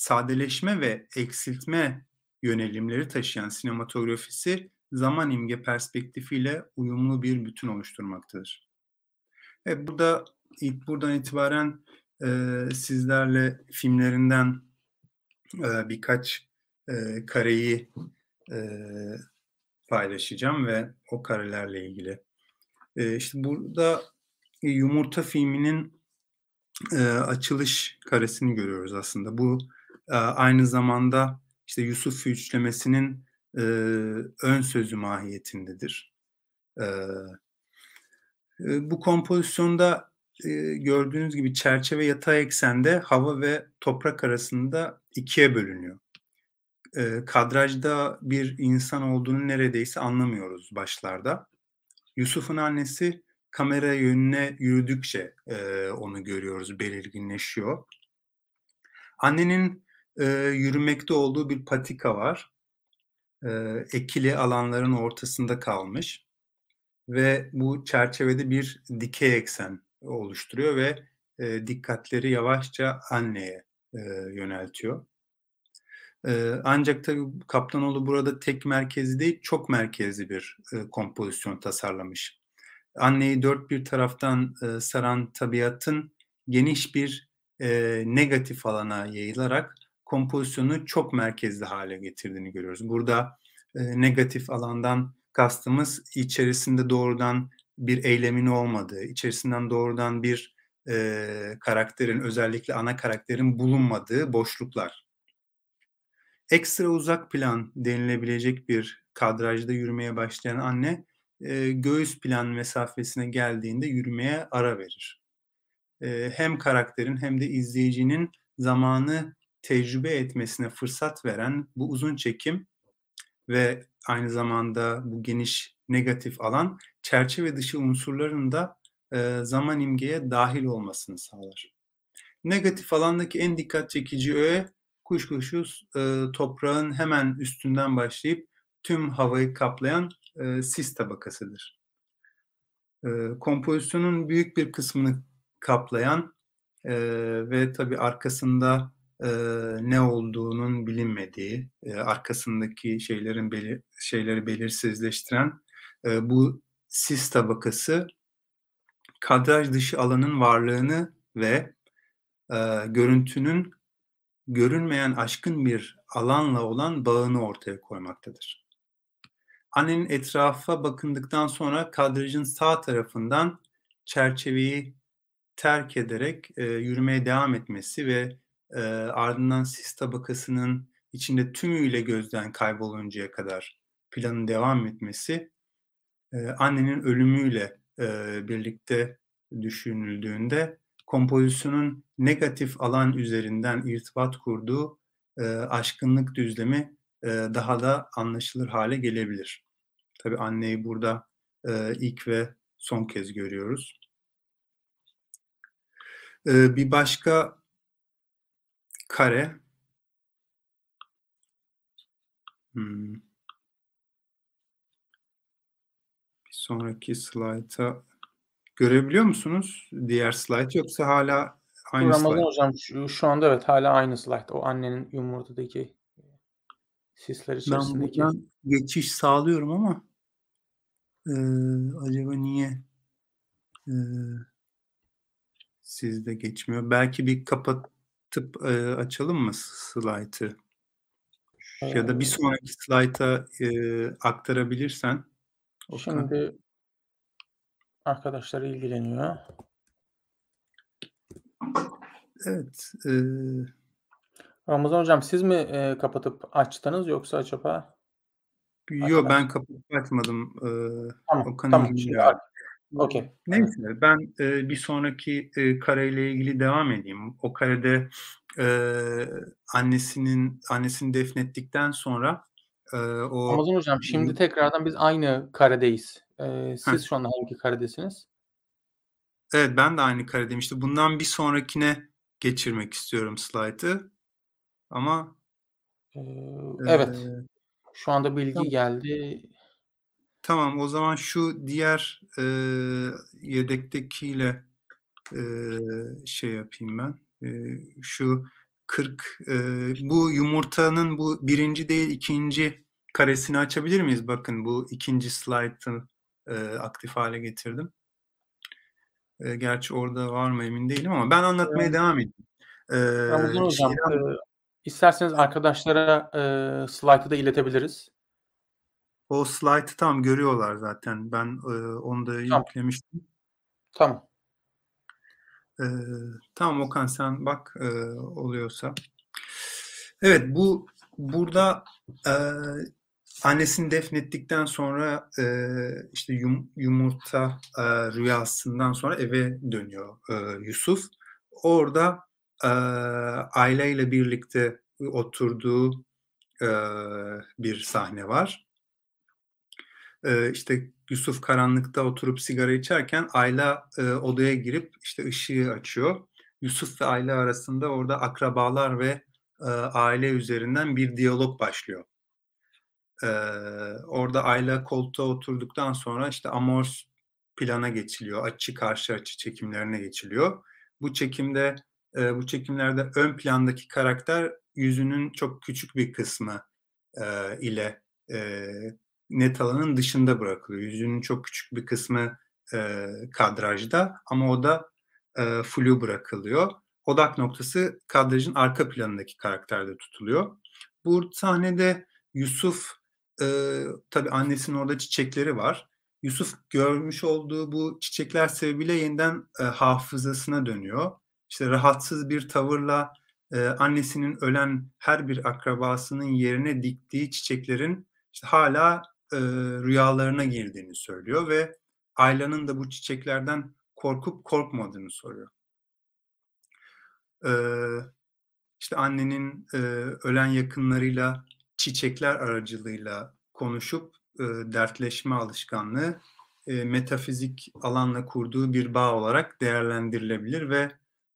Sadeleşme ve eksiltme yönelimleri taşıyan sinematografisi zaman imge perspektifiyle uyumlu bir bütün oluşturmaktadır. Evet, burada ilk buradan itibaren e, sizlerle filmlerinden e, birkaç e, kareyi e, paylaşacağım ve o karelerle ilgili. E, işte burada Yumurta filminin e, açılış karesini görüyoruz aslında. Bu aynı zamanda işte Yusuf üçlemesinin e, ön sözü mahiyetindedir. E, bu kompozisyonda gördüğünüz gibi çerçeve yatay eksende hava ve toprak arasında ikiye bölünüyor. kadrajda bir insan olduğunu neredeyse anlamıyoruz başlarda. Yusuf'un annesi kamera yönüne yürüdükçe onu görüyoruz, belirginleşiyor. Annenin yürümekte olduğu bir patika var. ekili alanların ortasında kalmış ve bu çerçevede bir dikey eksen oluşturuyor ve e, dikkatleri yavaşça anneye e, yöneltiyor. E, ancak tabii Kaptanoğlu burada tek merkezli değil, çok merkezli bir e, kompozisyon tasarlamış. Anneyi dört bir taraftan e, saran tabiatın geniş bir e, negatif alana yayılarak kompozisyonu çok merkezli hale getirdiğini görüyoruz. Burada e, negatif alandan kastımız içerisinde doğrudan bir eylemin olmadığı, içerisinden doğrudan bir e, karakterin, özellikle ana karakterin bulunmadığı boşluklar. Ekstra uzak plan denilebilecek bir kadrajda yürümeye başlayan anne, e, göğüs plan mesafesine geldiğinde yürümeye ara verir. E, hem karakterin hem de izleyicinin zamanı tecrübe etmesine fırsat veren bu uzun çekim ve aynı zamanda bu geniş negatif alan çerçeve dışı unsurların da e, zaman imgeye dahil olmasını sağlar. Negatif alandaki en dikkat çekici öğe kuşkusuz e, toprağın hemen üstünden başlayıp tüm havayı kaplayan e, sis tabakasıdır. E, kompozisyonun büyük bir kısmını kaplayan e, ve tabi arkasında e, ne olduğunun bilinmediği, e, arkasındaki şeylerin belir, şeyleri belirsizleştiren e, bu sis tabakası kadraj dışı alanın varlığını ve e, görüntünün görünmeyen aşkın bir alanla olan bağını ortaya koymaktadır. Annenin etrafa bakındıktan sonra kadrajın sağ tarafından çerçeveyi terk ederek e, yürümeye devam etmesi ve e, ardından sis tabakasının içinde tümüyle gözden kayboluncaya kadar planın devam etmesi e, annenin ölümüyle e, birlikte düşünüldüğünde kompozisyonun negatif alan üzerinden irtibat kurduğu e, aşkınlık düzlemi e, daha da anlaşılır hale gelebilir. Tabi anneyi burada e, ilk ve son kez görüyoruz. E, bir başka kare hmm. bir sonraki slayta görebiliyor musunuz diğer slide yoksa hala aynı Ramazan slide? hocam şu, şu anda evet hala aynı slide. O annenin yumurtadaki sisler Ben içerisindeki. buradan geçiş sağlıyorum ama e, acaba niye e, sizde geçmiyor? Belki bir kapatıp e, açalım mı slaytı? Ya da bir sonraki slayta e, aktarabilirsen. Okan. Şimdi arkadaşlar ilgileniyor. Evet. E, Ramazan hocam siz mi e, kapatıp açtınız yoksa acaba? Yok ben kapatıp açmadım. E, Tamam, Okan tamam. Şimdi Okey. Neyse ben e, bir sonraki e, kareyle ilgili devam edeyim. O karede e, annesinin annesini defnettikten sonra e, o Ramazan hocam şimdi tekrardan biz aynı karedeyiz. Ee, siz şu anda hangi karedesiniz? Evet ben de aynı karedeyim. İşte bundan bir sonrakine geçirmek istiyorum slaytı. Ama Ee, e, evet. Şu anda bilgi tamam. geldi. Tamam o zaman şu diğer e, yedektekiyle e, şey yapayım ben. E, şu 40 e, bu yumurtanın bu birinci değil ikinci karesini açabilir miyiz? Bakın bu ikinci slaytı e, aktif hale getirdim. E, gerçi orada var mı emin değilim ama ben anlatmaya Evet. devam edeyim. E, Ramazan hocam şeyden- e, isterseniz arkadaşlara e, slaytı da iletebiliriz. O slaytı tam görüyorlar zaten. Ben e, onu da Tamam. yüklemiştim. Tamam. Ee, tamam Okan sen bak e, oluyorsa. Evet bu burada e, annesini defnettikten sonra e, işte yum, yumurta e, rüyasından sonra eve dönüyor e, Yusuf. Orada e, aileyle birlikte oturduğu e, bir sahne var. E, işte Yusuf karanlıkta oturup sigara içerken Ayla odaya girip işte ışığı açıyor. Yusuf ve Ayla arasında orada akrabalar ve aile üzerinden bir diyalog başlıyor. Orada Ayla koltuğa oturduktan sonra işte Amors plana geçiliyor. Açı karşı açı çekimlerine geçiliyor. Bu çekimde bu çekimlerde ön plandaki karakter yüzünün çok küçük bir kısmı ile net alanın dışında bırakılıyor. Yüzünün çok küçük bir kısmı e, kadrajda ama o da e, flu bırakılıyor. Odak noktası kadrajın arka planındaki karakterde tutuluyor. Bu sahnede Yusuf e, tabii annesinin orada çiçekleri var. Yusuf görmüş olduğu bu çiçekler sebebiyle yeniden e, hafızasına dönüyor. İşte rahatsız bir tavırla e, annesinin ölen her bir akrabasının yerine diktiği çiçeklerin işte hala e, rüyalarına girdiğini söylüyor ve Ayla'nın da bu çiçeklerden korkup korkmadığını soruyor. E, işte annenin e, ölen yakınlarıyla çiçekler aracılığıyla konuşup e, dertleşme alışkanlığı e, metafizik alanla kurduğu bir bağ olarak değerlendirilebilir ve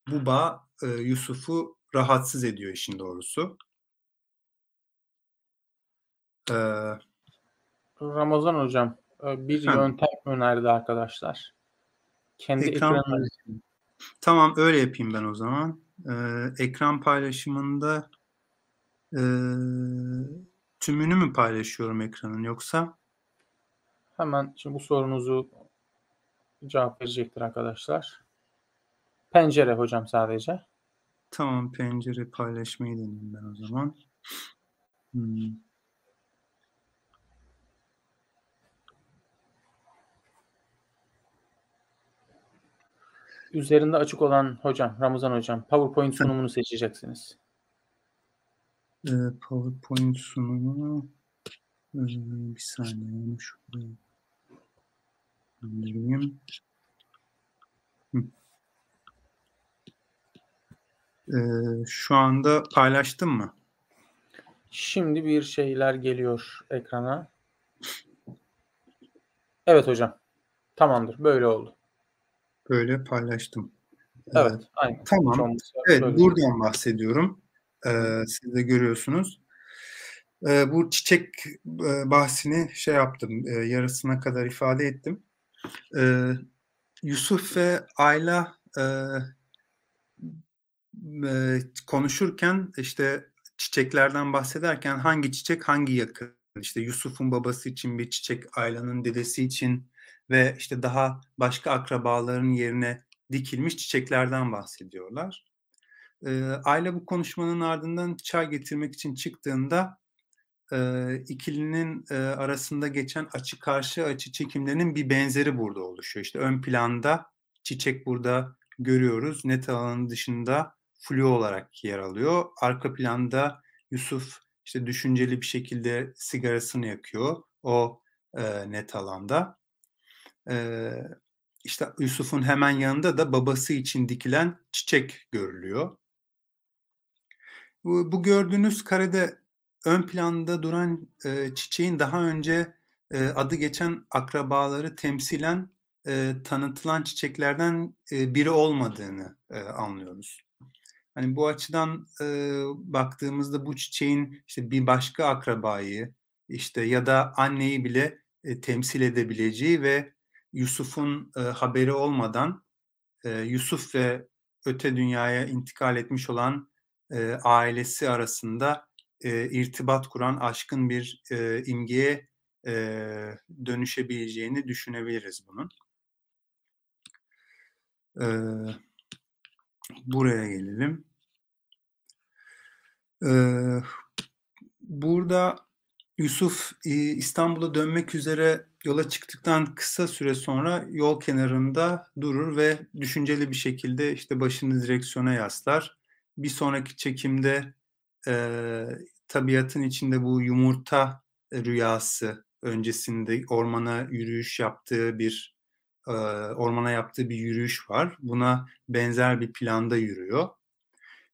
bu bağ e, Yusuf'u rahatsız ediyor işin doğrusu. Ee, Ramazan hocam bir ha. yöntem önerdi arkadaşlar. Kendi ekran ekranını... Tamam öyle yapayım ben o zaman. Ee, ekran paylaşımında e, tümünü mü paylaşıyorum ekranın yoksa? Hemen şimdi bu sorunuzu cevap verecektir arkadaşlar. Pencere hocam sadece. Tamam pencere paylaşmayı deneyim ben o zaman. Hmm. Üzerinde açık olan hocam, Ramazan hocam, PowerPoint sunumunu seçeceksiniz. Ee, PowerPoint sunumu ee, bir saniye şuraya göndereyim. Ee, şu anda paylaştım mı? Şimdi bir şeyler geliyor ekrana. Evet hocam. Tamamdır. Böyle oldu. Böyle paylaştım. Evet. evet aynen. Tamam. Evet. Buradan bahsediyorum. Ee, siz de görüyorsunuz. Ee, bu çiçek e, bahsini şey yaptım. E, yarısına kadar ifade ettim. Ee, Yusuf ve Ayla e, e, konuşurken işte çiçeklerden bahsederken hangi çiçek hangi yakın? İşte Yusuf'un babası için bir çiçek, Ayla'nın dedesi için ve işte daha başka akrabaların yerine dikilmiş çiçeklerden bahsediyorlar. E, Ayla bu konuşmanın ardından çay getirmek için çıktığında ikilinin arasında geçen açı karşı açı çekimlerinin bir benzeri burada oluşuyor. İşte ön planda çiçek burada görüyoruz. Net alanın dışında flu olarak yer alıyor. Arka planda Yusuf işte düşünceli bir şekilde sigarasını yakıyor o net alanda. E, işte Yusuf'un hemen yanında da babası için dikilen çiçek görülüyor. Bu, bu gördüğünüz karede ön planda duran e, çiçeğin daha önce e, adı geçen akrabaları temsilen e, tanıtılan çiçeklerden e, biri olmadığını e, anlıyoruz. Hani bu açıdan e, baktığımızda bu çiçeğin işte bir başka akrabayı işte ya da anneyi bile e, temsil edebileceği ve Yusuf'un e, haberi olmadan e, Yusuf ve öte dünyaya intikal etmiş olan e, ailesi arasında e, irtibat kuran aşkın bir e, imgeye e, dönüşebileceğini düşünebiliriz bunun. E, buraya gelelim. E, burada Yusuf İstanbul'a dönmek üzere yola çıktıktan kısa süre sonra yol kenarında durur ve düşünceli bir şekilde işte başını direksiyona yaslar. Bir sonraki çekimde e, tabiatın içinde bu yumurta rüyası öncesinde ormana yürüyüş yaptığı bir e, ormana yaptığı bir yürüyüş var. Buna benzer bir planda yürüyor.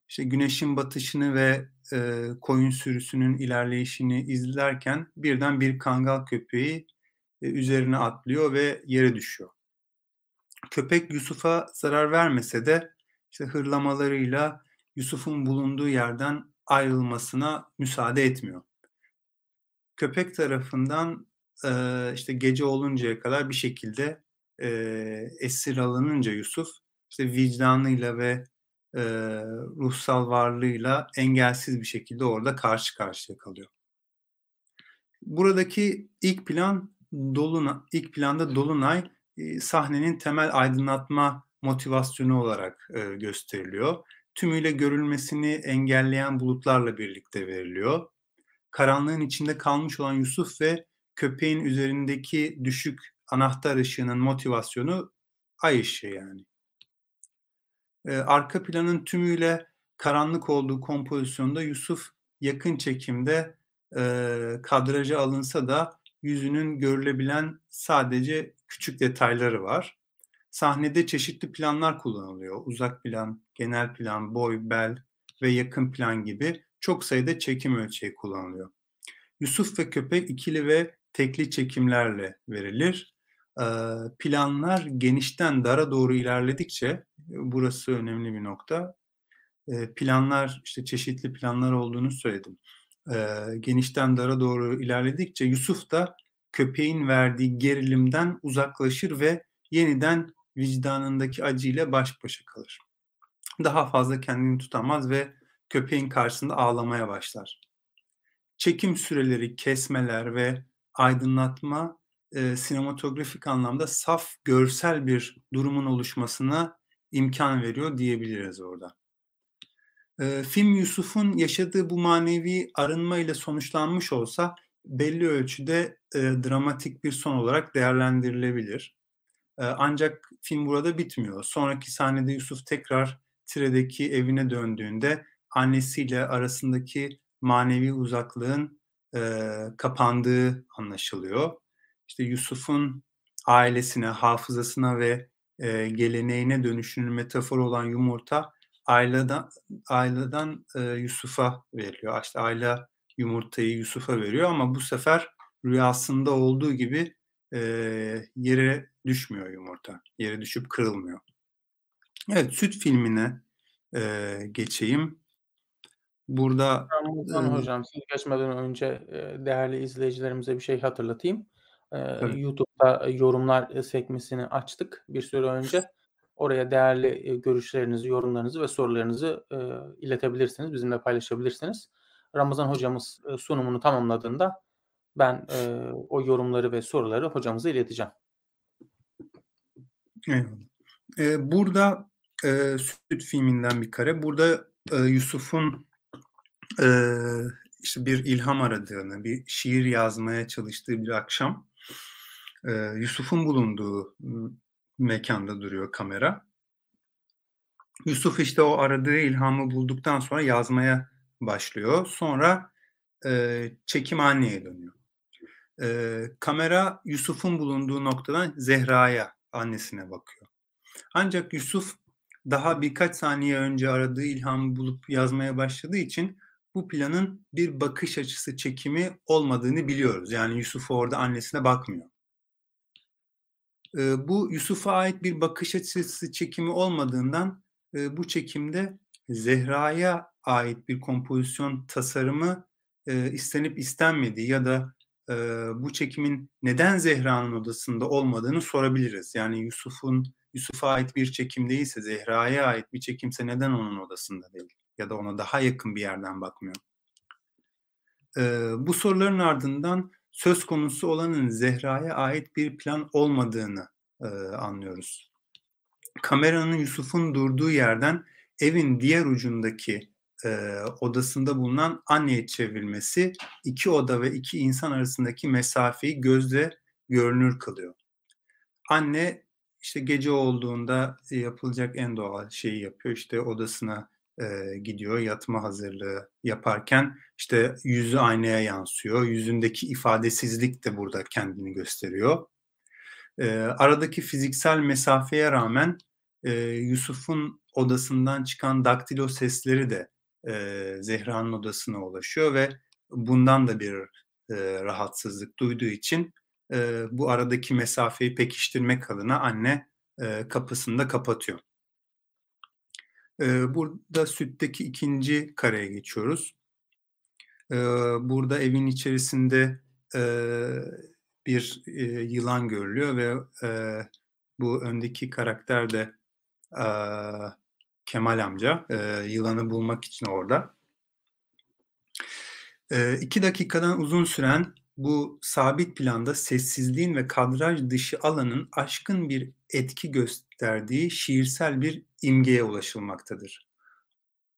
İşte güneşin batışını ve e, koyun sürüsünün ilerleyişini izlerken birden bir kangal köpeği üzerine atlıyor ve yere düşüyor. Köpek Yusuf'a zarar vermese de işte hırlamalarıyla Yusuf'un bulunduğu yerden ayrılmasına müsaade etmiyor. Köpek tarafından e, işte gece oluncaya kadar bir şekilde e, esir alınınca Yusuf işte vicdanıyla ve e, ruhsal varlığıyla engelsiz bir şekilde orada karşı karşıya kalıyor. Buradaki ilk plan Dolunay, ilk planda Dolunay e, sahnenin temel aydınlatma motivasyonu olarak e, gösteriliyor. Tümüyle görülmesini engelleyen bulutlarla birlikte veriliyor. Karanlığın içinde kalmış olan Yusuf ve köpeğin üzerindeki düşük anahtar ışığının motivasyonu ay ışığı yani. Ee, arka planın tümüyle karanlık olduğu kompozisyonda Yusuf yakın çekimde e, kadraja alınsa da yüzünün görülebilen sadece küçük detayları var. Sahnede çeşitli planlar kullanılıyor. Uzak plan, genel plan, boy, bel ve yakın plan gibi çok sayıda çekim ölçeği kullanılıyor. Yusuf ve köpek ikili ve tekli çekimlerle verilir. Planlar genişten dara doğru ilerledikçe, burası önemli bir nokta. Planlar, işte çeşitli planlar olduğunu söyledim. Genişten dara doğru ilerledikçe Yusuf da köpeğin verdiği gerilimden uzaklaşır ve yeniden vicdanındaki acıyla baş başa kalır. Daha fazla kendini tutamaz ve köpeğin karşısında ağlamaya başlar. Çekim süreleri, kesmeler ve aydınlatma e, sinematografik anlamda saf görsel bir durumun oluşmasına imkan veriyor diyebiliriz orada. Film Yusuf'un yaşadığı bu manevi arınma ile sonuçlanmış olsa belli ölçüde e, dramatik bir son olarak değerlendirilebilir. E, ancak film burada bitmiyor. Sonraki sahnede Yusuf tekrar Tire'deki evine döndüğünde annesiyle arasındaki manevi uzaklığın e, kapandığı anlaşılıyor. İşte Yusuf'un ailesine, hafızasına ve e, geleneğine dönüşünün metaforu olan yumurta aileden, aileden e, Yusuf'a veriliyor. İşte aile yumurtayı Yusuf'a veriyor ama bu sefer rüyasında olduğu gibi e, yere düşmüyor yumurta. Yere düşüp kırılmıyor. Evet, Süt filmine e, geçeyim. Burada Ramazan e, hocam siz geçmeden önce e, değerli izleyicilerimize bir şey hatırlatayım. E, YouTube'da yorumlar sekmesini açtık bir süre önce. Oraya değerli görüşlerinizi, yorumlarınızı ve sorularınızı e, iletebilirsiniz, bizimle paylaşabilirsiniz. Ramazan hocamız e, sunumunu tamamladığında ben e, o yorumları ve soruları hocamıza ileteceğim. Eyvallah. Ee, burada e, Süt filminden bir kare. Burada e, Yusuf'un e, işte bir ilham aradığını, bir şiir yazmaya çalıştığı bir akşam Yusuf'un bulunduğu mekanda duruyor kamera. Yusuf işte o aradığı ilhamı bulduktan sonra yazmaya başlıyor. Sonra e, çekim anneye dönüyor. E, kamera Yusuf'un bulunduğu noktadan Zehra'ya, annesine bakıyor. Ancak Yusuf daha birkaç saniye önce aradığı ilhamı bulup yazmaya başladığı için bu planın bir bakış açısı çekimi olmadığını biliyoruz. Yani Yusuf orada annesine bakmıyor. Bu Yusuf'a ait bir bakış açısı çekimi olmadığından e, bu çekimde Zehra'ya ait bir kompozisyon tasarımı e, istenip istenmediği ya da e, bu çekimin neden Zehra'nın odasında olmadığını sorabiliriz. Yani Yusuf'un Yusuf'a ait bir çekim değilse, Zehra'ya ait bir çekimse neden onun odasında değil? Ya da ona daha yakın bir yerden bakmıyor. E, bu soruların ardından söz konusu olanın Zehra'ya ait bir plan olmadığını e, anlıyoruz. Kameranın Yusuf'un durduğu yerden evin diğer ucundaki e, odasında bulunan anneye çevrilmesi iki oda ve iki insan arasındaki mesafeyi gözle görünür kılıyor. Anne işte gece olduğunda yapılacak en doğal şeyi yapıyor. İşte odasına e, gidiyor yatma hazırlığı yaparken işte yüzü aynaya yansıyor. Yüzündeki ifadesizlik de burada kendini gösteriyor. E, aradaki fiziksel mesafeye rağmen e, Yusuf'un odasından çıkan daktilo sesleri de e, Zehra'nın odasına ulaşıyor ve bundan da bir e, rahatsızlık duyduğu için e, bu aradaki mesafeyi pekiştirmek adına anne e, kapısını da kapatıyor. Burada sütteki ikinci kareye geçiyoruz. Burada evin içerisinde bir yılan görülüyor ve Bu öndeki karakter de Kemal amca. Yılanı bulmak için orada. E, iki dakikadan uzun süren bu sabit planda sessizliğin ve kadraj dışı alanın aşkın bir etki gösterdiği şiirsel bir imgeye ulaşılmaktadır.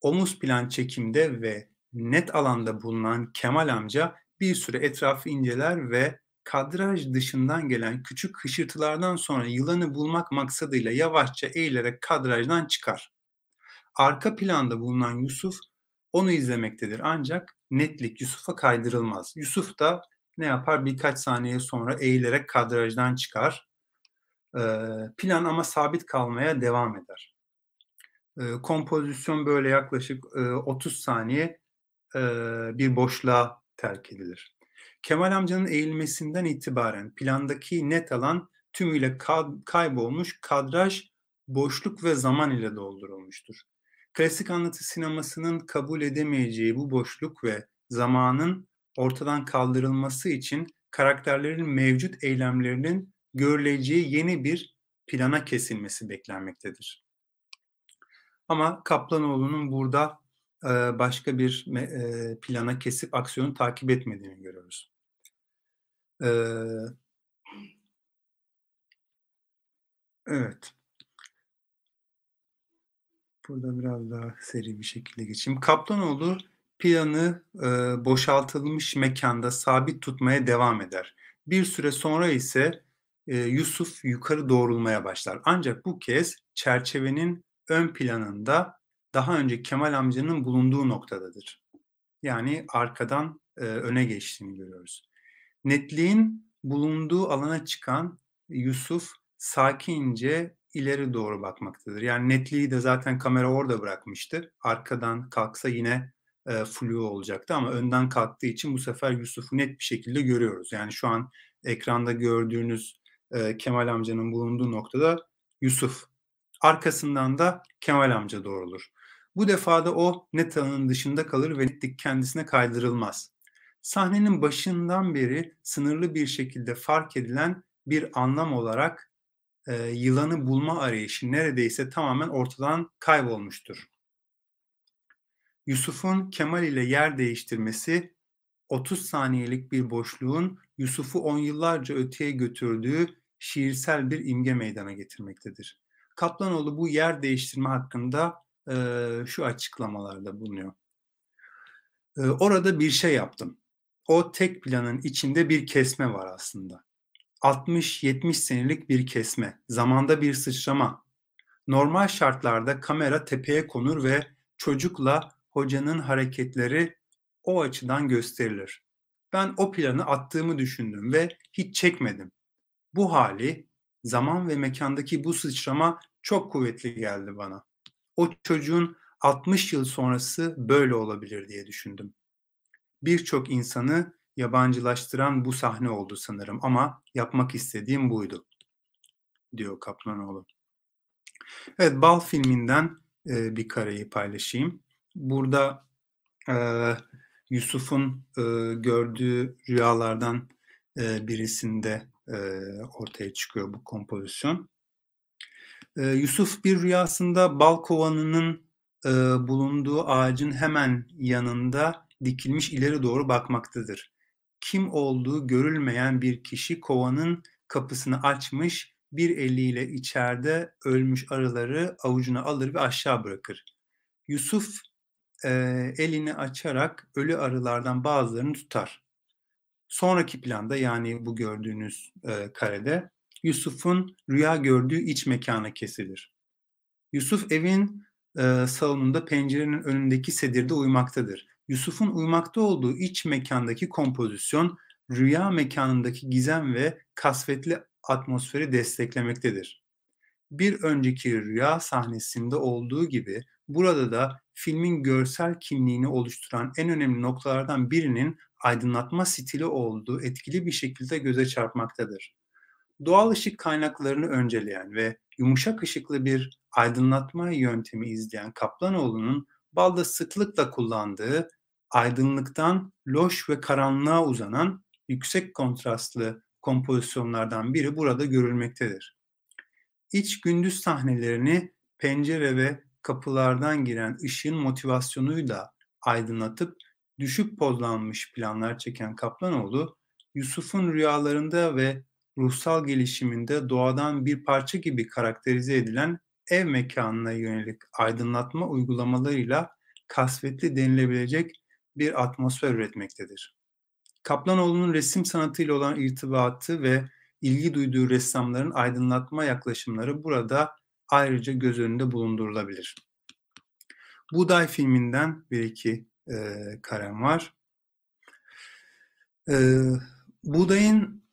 Omuz plan çekimde ve net alanda bulunan Kemal amca bir süre etrafı inceler ve kadraj dışından gelen küçük hışırtılardan sonra yılanı bulmak maksadıyla yavaşça eğilerek kadrajdan çıkar. Arka planda bulunan Yusuf onu izlemektedir ancak netlik Yusuf'a kaydırılmaz. Yusuf da ne yapar? Birkaç saniye sonra eğilerek kadrajdan çıkar. plan ama sabit kalmaya devam eder. Kompozisyon böyle yaklaşık 30 saniye bir boşluğa terk edilir. Kemal amcanın eğilmesinden itibaren plandaki net alan tümüyle kaybolmuş, kadraj boşluk ve zaman ile doldurulmuştur. Klasik anlatı sinemasının kabul edemeyeceği bu boşluk ve zamanın ortadan kaldırılması için karakterlerin mevcut eylemlerinin görüleceği yeni bir plana kesilmesi beklenmektedir. Ama Kaplanoğlu'nun burada başka bir plana kesip aksiyonu takip etmediğini görüyoruz. Evet. Burada biraz daha seri bir şekilde geçeyim. Kaplanoğlu planı e, boşaltılmış mekanda sabit tutmaya devam eder. Bir süre sonra ise e, Yusuf yukarı doğrulmaya başlar. Ancak bu kez çerçevenin ön planında daha önce Kemal amcanın bulunduğu noktadadır. Yani arkadan e, öne geçtiğini görüyoruz. Netliğin bulunduğu alana çıkan Yusuf sakince ileri doğru bakmaktadır. Yani netliği de zaten kamera orada bırakmıştı. Arkadan kalksa yine e, flu olacaktı ama önden kalktığı için bu sefer Yusuf'u net bir şekilde görüyoruz. Yani şu an ekranda gördüğünüz e, Kemal amcanın bulunduğu noktada Yusuf. Arkasından da Kemal amca doğrulur. Bu defada o net alanın dışında kalır ve netlik kendisine kaydırılmaz. Sahnenin başından beri sınırlı bir şekilde fark edilen bir anlam olarak e, yılanı bulma arayışı neredeyse tamamen ortadan kaybolmuştur. Yusuf'un Kemal ile yer değiştirmesi 30 saniyelik bir boşluğun Yusuf'u on yıllarca öteye götürdüğü şiirsel bir imge meydana getirmektedir. Kaplanoğlu bu yer değiştirme hakkında e, şu açıklamalarda bulunuyor. E, orada bir şey yaptım. O tek planın içinde bir kesme var aslında. 60-70 senelik bir kesme, zamanda bir sıçrama. Normal şartlarda kamera tepeye konur ve çocukla hocanın hareketleri o açıdan gösterilir. Ben o planı attığımı düşündüm ve hiç çekmedim. Bu hali, zaman ve mekandaki bu sıçrama çok kuvvetli geldi bana. O çocuğun 60 yıl sonrası böyle olabilir diye düşündüm. Birçok insanı yabancılaştıran bu sahne oldu sanırım ama yapmak istediğim buydu diyor Kaplanoğlu. Evet Bal filminden e, bir kareyi paylaşayım. Burada e, Yusuf'un e, gördüğü rüyalardan e, birisinde e, ortaya çıkıyor bu kompozisyon. E, Yusuf bir rüyasında bal kovanının e, bulunduğu ağacın hemen yanında dikilmiş ileri doğru bakmaktadır kim olduğu görülmeyen bir kişi kovanın kapısını açmış, bir eliyle içeride ölmüş arıları avucuna alır ve aşağı bırakır. Yusuf e, elini açarak ölü arılardan bazılarını tutar. Sonraki planda yani bu gördüğünüz e, karede Yusuf'un rüya gördüğü iç mekana kesilir. Yusuf evin e, salonunda pencerenin önündeki sedirde uyumaktadır. Yusuf'un uyumakta olduğu iç mekandaki kompozisyon rüya mekanındaki gizem ve kasvetli atmosferi desteklemektedir. Bir önceki rüya sahnesinde olduğu gibi burada da filmin görsel kimliğini oluşturan en önemli noktalardan birinin aydınlatma stili olduğu etkili bir şekilde göze çarpmaktadır. Doğal ışık kaynaklarını önceleyen ve yumuşak ışıklı bir aydınlatma yöntemi izleyen Kaplanoğlu'nun balda sıklıkla kullandığı aydınlıktan loş ve karanlığa uzanan yüksek kontrastlı kompozisyonlardan biri burada görülmektedir. iç gündüz sahnelerini pencere ve kapılardan giren ışığın motivasyonuyla aydınlatıp düşük pozlanmış planlar çeken Kaplanoğlu, Yusuf'un rüyalarında ve ruhsal gelişiminde doğadan bir parça gibi karakterize edilen ev mekanına yönelik aydınlatma uygulamalarıyla kasvetli denilebilecek bir atmosfer üretmektedir. Kaplanoğlu'nun resim sanatıyla olan irtibatı ve ilgi duyduğu ressamların aydınlatma yaklaşımları burada ayrıca göz önünde bulundurulabilir. Buğday filminden bir iki e, karem var. E, buğdayın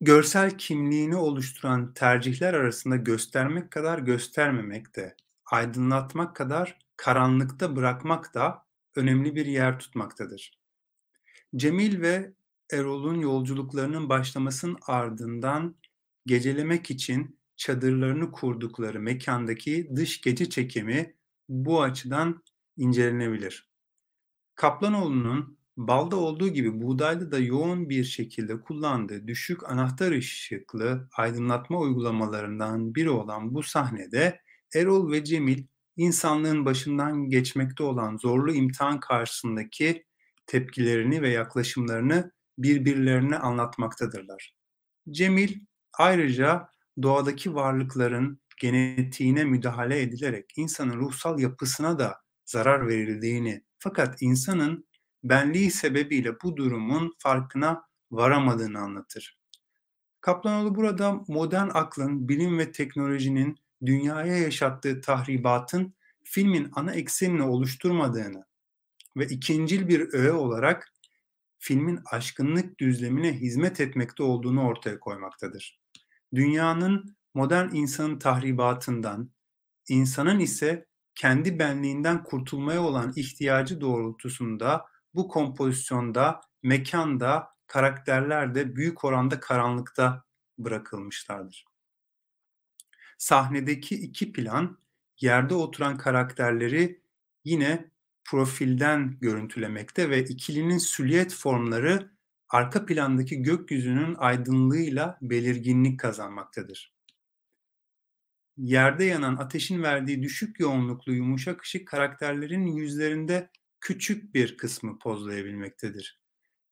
görsel kimliğini oluşturan tercihler arasında göstermek kadar göstermemek de, aydınlatmak kadar karanlıkta bırakmak da önemli bir yer tutmaktadır. Cemil ve Erol'un yolculuklarının başlamasının ardından gecelemek için çadırlarını kurdukları mekandaki dış gece çekimi bu açıdan incelenebilir. Kaplanoğlu'nun balda olduğu gibi buğdayda da yoğun bir şekilde kullandığı düşük anahtar ışıklı aydınlatma uygulamalarından biri olan bu sahnede Erol ve Cemil insanlığın başından geçmekte olan zorlu imtihan karşısındaki tepkilerini ve yaklaşımlarını birbirlerine anlatmaktadırlar. Cemil ayrıca doğadaki varlıkların genetiğine müdahale edilerek insanın ruhsal yapısına da zarar verildiğini fakat insanın benliği sebebiyle bu durumun farkına varamadığını anlatır. Kaplanoğlu burada modern aklın, bilim ve teknolojinin dünyaya yaşattığı tahribatın filmin ana eksenini oluşturmadığını ve ikincil bir öğe olarak filmin aşkınlık düzlemine hizmet etmekte olduğunu ortaya koymaktadır. Dünyanın modern insanın tahribatından, insanın ise kendi benliğinden kurtulmaya olan ihtiyacı doğrultusunda bu kompozisyonda, mekanda, karakterler de büyük oranda karanlıkta bırakılmışlardır. Sahnedeki iki plan yerde oturan karakterleri yine profilden görüntülemekte ve ikilinin süliyet formları arka plandaki gökyüzünün aydınlığıyla belirginlik kazanmaktadır. Yerde yanan ateşin verdiği düşük yoğunluklu yumuşak ışık karakterlerin yüzlerinde küçük bir kısmı pozlayabilmektedir.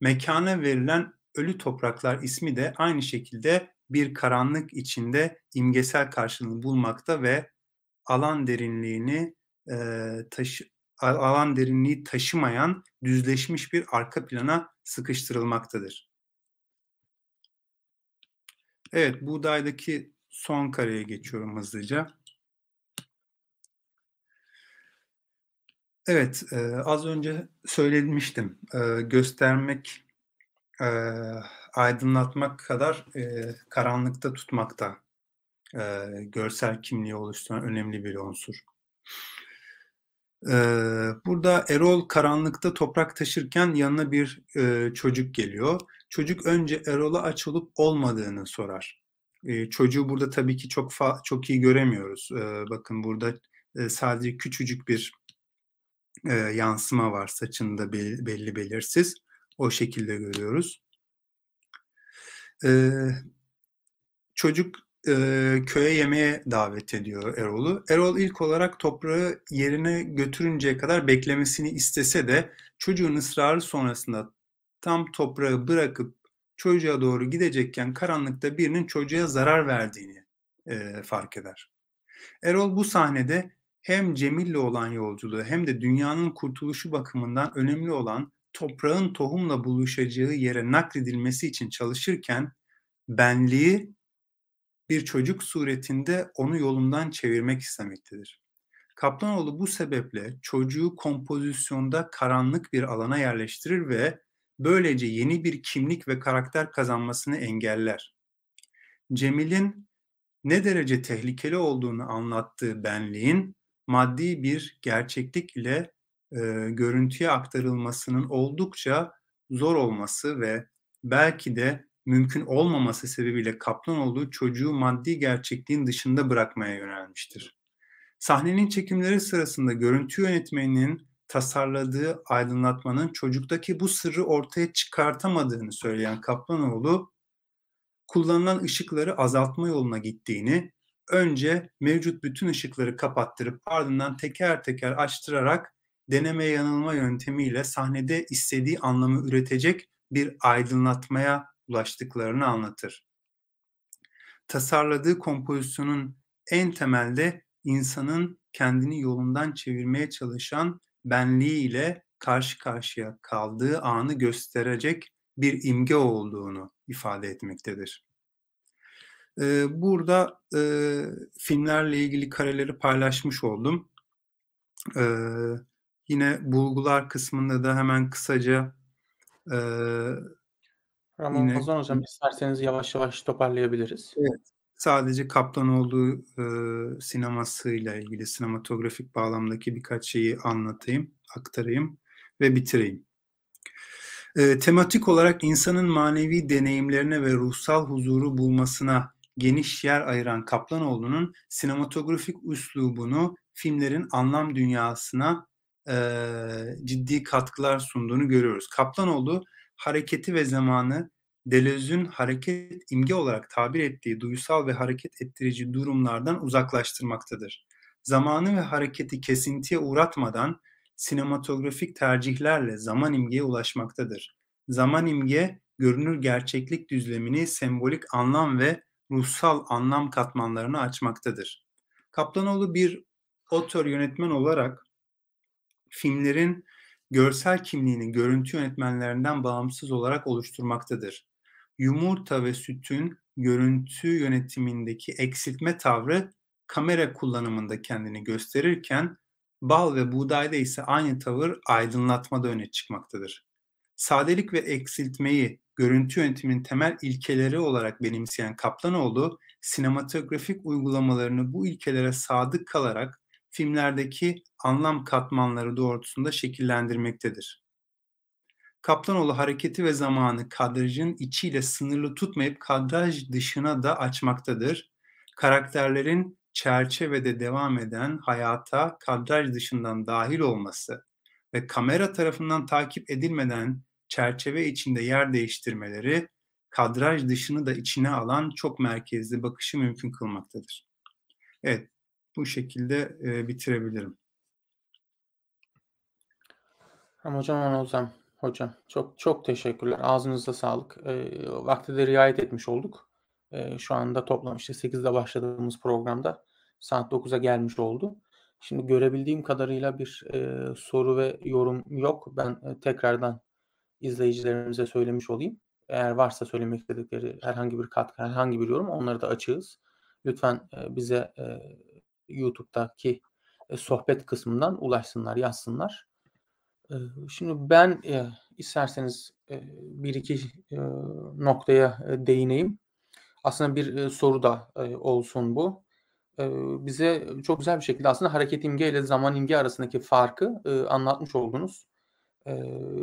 Mekana verilen ölü topraklar ismi de aynı şekilde bir karanlık içinde imgesel karşılığını bulmakta ve alan derinliğini e, taşı, alan derinliği taşımayan düzleşmiş bir arka plana sıkıştırılmaktadır. Evet, buğdaydaki son kareye geçiyorum hızlıca. Evet, e, az önce söylemiştim. E, göstermek, e, aydınlatmak kadar e, karanlıkta tutmakta e, görsel kimliği oluşturan önemli bir unsur. E, burada Erol karanlıkta toprak taşırken yanına bir e, çocuk geliyor. Çocuk önce Erol'a aç olup olmadığını sorar. Çocuğu burada tabii ki çok çok iyi göremiyoruz. E, bakın burada e, sadece küçücük bir e, yansıma var saçında belli, belli belirsiz. O şekilde görüyoruz. E, çocuk e, köye yemeğe davet ediyor Erol'u. Erol ilk olarak toprağı yerine götürünceye kadar beklemesini istese de çocuğun ısrarı sonrasında tam toprağı bırakıp çocuğa doğru gidecekken karanlıkta birinin çocuğa zarar verdiğini e, fark eder. Erol bu sahnede hem Cemil'le olan yolculuğu hem de dünyanın kurtuluşu bakımından önemli olan toprağın tohumla buluşacağı yere nakledilmesi için çalışırken benliği bir çocuk suretinde onu yolundan çevirmek istemektedir. Kaplanoğlu bu sebeple çocuğu kompozisyonda karanlık bir alana yerleştirir ve böylece yeni bir kimlik ve karakter kazanmasını engeller. Cemil'in ne derece tehlikeli olduğunu anlattığı benliğin maddi bir gerçeklik ile e, görüntüye aktarılmasının oldukça zor olması ve belki de mümkün olmaması sebebiyle kaplan olduğu çocuğu maddi gerçekliğin dışında bırakmaya yönelmiştir. Sahnenin çekimleri sırasında görüntü yönetmeninin tasarladığı aydınlatmanın çocuktaki bu sırrı ortaya çıkartamadığını söyleyen Kaplanoğlu, kullanılan ışıkları azaltma yoluna gittiğini önce mevcut bütün ışıkları kapattırıp ardından teker teker açtırarak deneme yanılma yöntemiyle sahnede istediği anlamı üretecek bir aydınlatmaya ulaştıklarını anlatır. Tasarladığı kompozisyonun en temelde insanın kendini yolundan çevirmeye çalışan benliğiyle karşı karşıya kaldığı anı gösterecek bir imge olduğunu ifade etmektedir. Burada e, filmlerle ilgili kareleri paylaşmış oldum. Ee, yine bulgular kısmında da hemen kısaca e, Ramazan yine, Hocam isterseniz yavaş yavaş toparlayabiliriz. Evet. Sadece Kaplanoğlu e, sinemasıyla ilgili sinematografik bağlamdaki birkaç şeyi anlatayım, aktarayım ve bitireyim. E, tematik olarak insanın manevi deneyimlerine ve ruhsal huzuru bulmasına geniş yer ayıran Kaplanoğlu'nun sinematografik üslubunu filmlerin anlam dünyasına e, ciddi katkılar sunduğunu görüyoruz. Kaplanoğlu hareketi ve zamanı Deleuze'ün hareket imge olarak tabir ettiği duysal ve hareket ettirici durumlardan uzaklaştırmaktadır. Zamanı ve hareketi kesintiye uğratmadan sinematografik tercihlerle zaman imgeye ulaşmaktadır. Zaman imge, görünür gerçeklik düzlemini sembolik anlam ve ruhsal anlam katmanlarını açmaktadır. Kaplanoğlu bir otör yönetmen olarak filmlerin görsel kimliğini görüntü yönetmenlerinden bağımsız olarak oluşturmaktadır. Yumurta ve sütün görüntü yönetimindeki eksiltme tavrı kamera kullanımında kendini gösterirken bal ve buğdayda ise aynı tavır aydınlatmada öne çıkmaktadır. Sadelik ve eksiltmeyi görüntü yönetiminin temel ilkeleri olarak benimseyen Kaplanoğlu, sinematografik uygulamalarını bu ilkelere sadık kalarak filmlerdeki anlam katmanları doğrultusunda şekillendirmektedir. Kaplanoğlu hareketi ve zamanı kadrajın içiyle sınırlı tutmayıp kadraj dışına da açmaktadır. Karakterlerin çerçevede devam eden hayata kadraj dışından dahil olması ve kamera tarafından takip edilmeden çerçeve içinde yer değiştirmeleri kadraj dışını da içine alan çok merkezli bakışı mümkün kılmaktadır. Evet, bu şekilde e, bitirebilirim. Tamam hocam Anozam. Hocam çok çok teşekkürler. Ağzınıza sağlık. E, vakti de riayet etmiş olduk. E, şu anda toplam işte 8'de başladığımız programda saat 9'a gelmiş oldu. Şimdi görebildiğim kadarıyla bir e, soru ve yorum yok. Ben e, tekrardan izleyicilerimize söylemiş olayım. Eğer varsa söylemek istedikleri herhangi bir katkı, herhangi bir yorum onları da açığız. Lütfen e, bize e, YouTube'daki e, sohbet kısmından ulaşsınlar, yazsınlar. Şimdi ben e, isterseniz e, bir iki e, noktaya e, değineyim. Aslında bir e, soru da e, olsun bu. E, bize çok güzel bir şekilde aslında hareket imge ile zaman imge arasındaki farkı e, anlatmış oldunuz. E,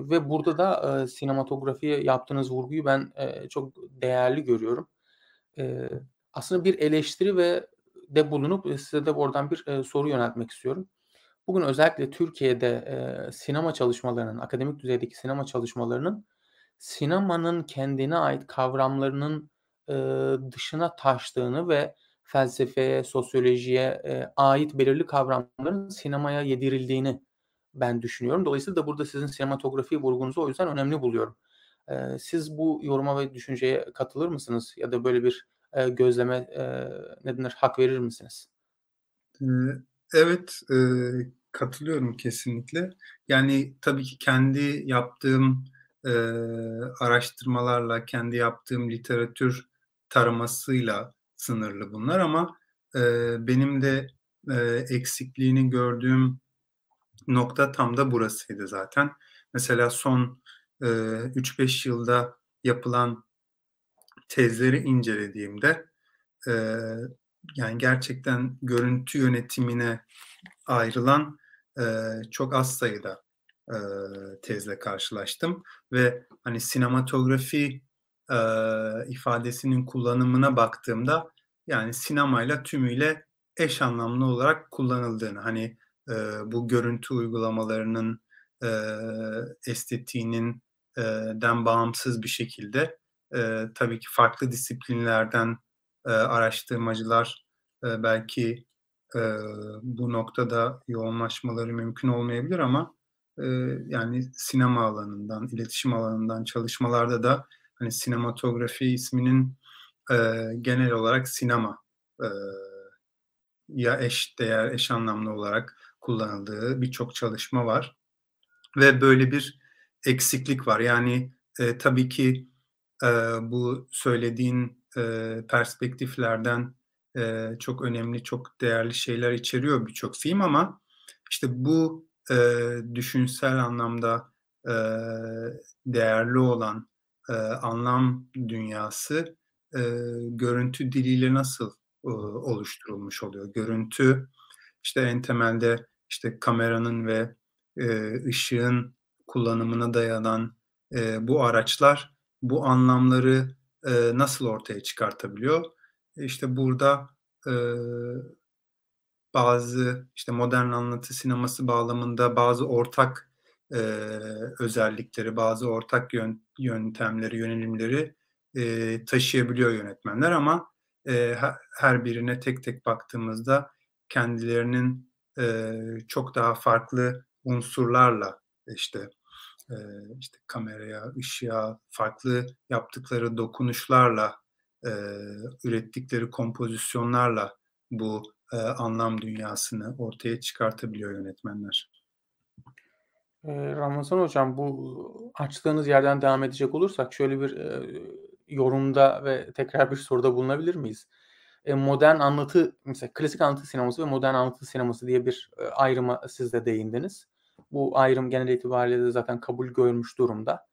ve burada da e, sinematografiye yaptığınız vurguyu ben e, çok değerli görüyorum. E, aslında bir eleştiri ve de bulunup size de oradan bir e, soru yöneltmek istiyorum. Bugün özellikle Türkiye'de e, sinema çalışmalarının, akademik düzeydeki sinema çalışmalarının sinemanın kendine ait kavramlarının e, dışına taştığını ve felsefeye, sosyolojiye e, ait belirli kavramların sinemaya yedirildiğini ben düşünüyorum. Dolayısıyla da burada sizin sinematografi vurgunuzu o yüzden önemli buluyorum. E, siz bu yoruma ve düşünceye katılır mısınız? Ya da böyle bir e, gözleme e, ne denir, hak verir misiniz? Evet, e, katılıyorum kesinlikle. Yani tabii ki kendi yaptığım e, araştırmalarla, kendi yaptığım literatür taramasıyla sınırlı bunlar ama e, benim de e, eksikliğini gördüğüm nokta tam da burasıydı zaten. Mesela son e, 3-5 yılda yapılan tezleri incelediğimde e, yani gerçekten görüntü yönetimine ayrılan çok az sayıda tezle karşılaştım ve hani sinematografi ifadesinin kullanımına baktığımda yani sinemayla tümüyle eş anlamlı olarak kullanıldığını hani bu görüntü uygulamalarının estetiğinin den bağımsız bir şekilde tabii ki farklı disiplinlerden araştırmacılar belki, eee, bu noktada yoğunlaşmaları mümkün olmayabilir ama, eee, yani sinema alanından, iletişim alanından çalışmalarda da, hani, sinematografi isminin, eee, genel olarak sinema, eee, ya eş değer, eş anlamlı olarak kullanıldığı birçok çalışma var ve böyle bir eksiklik var. Yani, eee, tabii ki, eee, bu söylediğin, eee, perspektiflerden, eee, çok önemli, çok değerli şeyler içeriyor birçok film ama işte bu, eee, düşünsel anlamda, eee, değerli olan, eee, anlam dünyası, eee, görüntü diliyle nasıl, ııı, oluşturulmuş oluyor? Görüntü, işte, en temelde, işte, kameranın ve, eee, ışığın kullanımına dayanan, eee, bu araçlar bu anlamları, eee, nasıl ortaya çıkartabiliyor? İşte, burada, eee, bazı, işte, modern anlatı sineması bağlamında bazı ortak, eee, özellikleri, bazı ortak yön yöntemleri, yönelimleri, eee, taşıyabiliyor yönetmenler ama, he her birine tek tek baktığımızda kendilerinin, eee, çok daha farklı unsurlarla, işte, eee, işte, kameraya, ışığa, farklı yaptıkları dokunuşlarla, eee, ürettikleri kompozisyonlarla bu, eee, anlam dünyasını ortaya çıkartabiliyor yönetmenler. Ramazan hocam, bu açtığınız yerden devam edecek olursak şöyle bir, eee, yorumda ve tekrar bir soruda bulunabilir miyiz? Eee, modern anlatı, mesela klasik anlatı sineması ve modern anlatı sineması diye bir, eee, ayrıma siz de değindiniz. Bu ayrım genel itibariyle de zaten kabul görmüş durumda.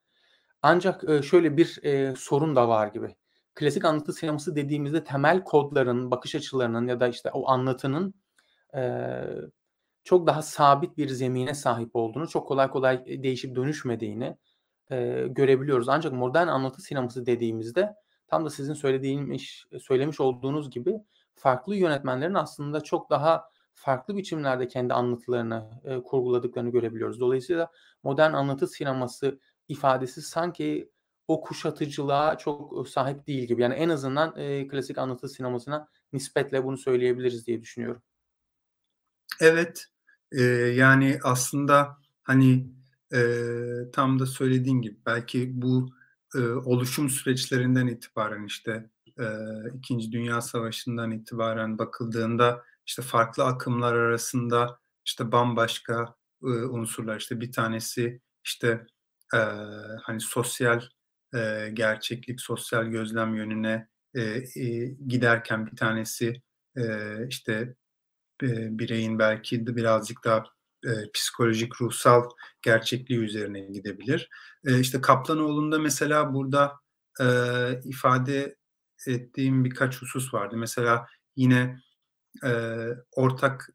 Ancak, eee, şöyle bir, eee, sorun da var gibi. Klasik anlatı sineması dediğimizde temel kodların, bakış açılarının ya da, işte, o anlatının, eee, çok daha sabit bir zemine sahip olduğunu, çok kolay kolay, eee, değişip dönüşmediğini, eee, görebiliyoruz. Ancak modern anlatı sineması dediğimizde tam da sizin söylediğmiş söylemiş olduğunuz gibi farklı yönetmenlerin aslında çok daha farklı biçimlerde kendi anlatılarını, eee, kurguladıklarını görebiliyoruz. Dolayısıyla modern anlatı sineması ifadesi sanki o kuşatıcılığa çok sahip değil gibi. Yani en azından, eee, klasik anlatı sinemasına nispetle bunu söyleyebiliriz diye düşünüyorum. Evet, eee, yani aslında, hani, eee, tam da söylediğin gibi belki bu, ııı, oluşum süreçlerinden itibaren, işte, eee, 2. Dünya Savaşı'ndan itibaren bakıldığında, işte, farklı akımlar arasında, işte, bambaşka, ııı, unsurlar, işte, bir tanesi, işte, eee, hani, sosyal, eee, gerçeklik, sosyal gözlem yönüne, eee, iii, giderken bir tanesi, eee, işte, eee, bireyin belki de birazcık daha, eee, psikolojik, ruhsal gerçekliği üzerine gidebilir. Eee, işte, Kaplanoğlu'nda mesela burada, eee, ifade ettiğim birkaç husus vardı. Mesela yine, eee, ortak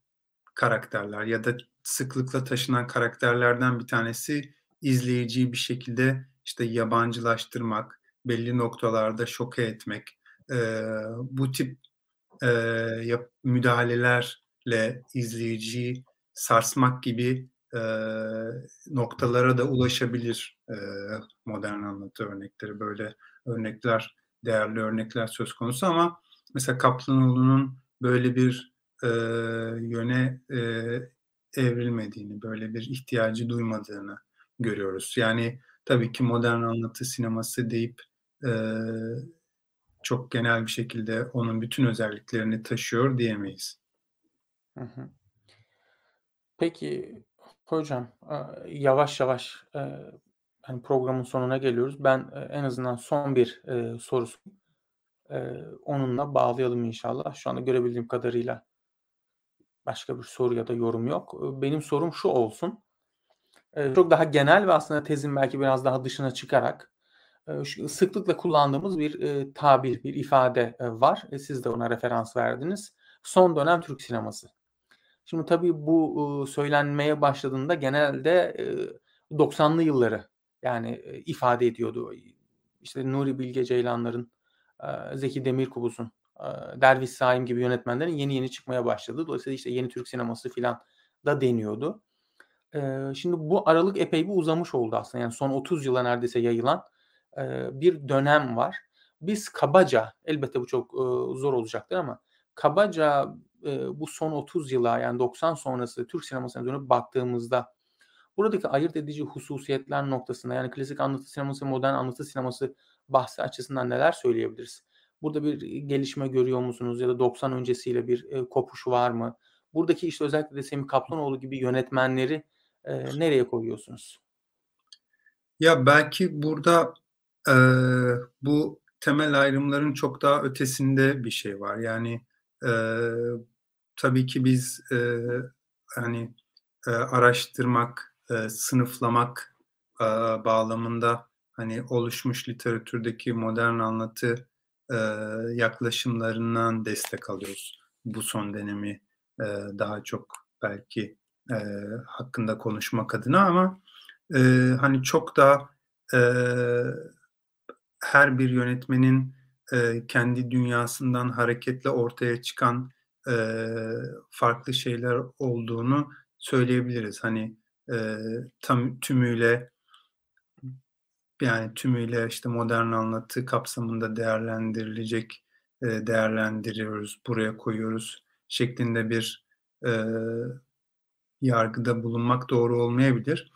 karakterler ya da sıklıkla taşınan karakterlerden bir tanesi izleyiciyi bir şekilde, işte, yabancılaştırmak, belli noktalarda şoke etmek. Eee, bu tip, eee, yap müdahalelerle izleyiciyi sarsmak gibi, eee, noktalara da ulaşabilir, eee, modern anlatı örnekleri. Böyle örnekler, değerli örnekler söz konusu ama mesela Kaplanoğlu'nun böyle bir, eee, yöne, eee, evrilmediğini, böyle bir ihtiyacı duymadığını görüyoruz. Yani tabii ki modern anlatı sineması deyip, eee, çok genel bir şekilde onun bütün özelliklerini taşıyor diyemeyiz. Peki, hocam, yavaş yavaş, hani, programın sonuna geliyoruz. Ben, en azından son bir, eee, soru eee, onunla bağlayalım inşallah. Şu anda görebildiğim kadarıyla başka bir soru ya da yorum yok. Benim sorum şu olsun: Çok daha genel ve aslında tezin belki biraz daha dışına çıkarak, sıklıkla kullandığımız bir, tabir, bir ifade, var. E, siz de ona referans verdiniz. Son dönem Türk sineması. Şimdi tabii bu, söylenmeye başladığında genelde, eee, 90'lı yılları, yani, ifade ediyordu. İşte, Nuri Bilge Ceylanlar'ın, Zeki Demirkubuz'un, Derviş Saim gibi yönetmenlerin yeni yeni çıkmaya başladığı, dolayısıyla, işte, yeni Türk sineması filan da deniyordu. Şimdi bu aralık epey bir uzamış oldu aslında. Yani son 30 yıla neredeyse yayılan, bir dönem var. Biz kabaca, elbette bu çok, zor olacaktır ama kabaca bu son 30 yıla yani 90 sonrası Türk sinemasına dönüp baktığımızda buradaki ayırt edici hususiyetler noktasında yani klasik anlatı sineması, modern anlatı sineması bahsi açısından neler söyleyebiliriz? Burada bir gelişme görüyor musunuz ya da 90 öncesiyle bir kopuş var mı? Buradaki işte özellikle de Semih Kaplanoğlu gibi yönetmenleri e, nereye koyuyorsunuz? Ya belki burada e, bu temel ayrımların çok daha ötesinde bir şey var. Yani e, tabii ki biz e, hani e, araştırmak, e, sınıflamak e, bağlamında hani oluşmuş literatürdeki modern anlatı e, yaklaşımlarından destek alıyoruz. Bu son dönemi e, daha çok belki e, hakkında konuşmak adına ama e, hani çok da e, her bir yönetmenin e, kendi dünyasından hareketle ortaya çıkan e, farklı şeyler olduğunu söyleyebiliriz. Hani e, tam tümüyle yani tümüyle işte modern anlatı kapsamında değerlendirilecek e, değerlendiriyoruz, buraya koyuyoruz şeklinde bir e, yargıda bulunmak doğru olmayabilir.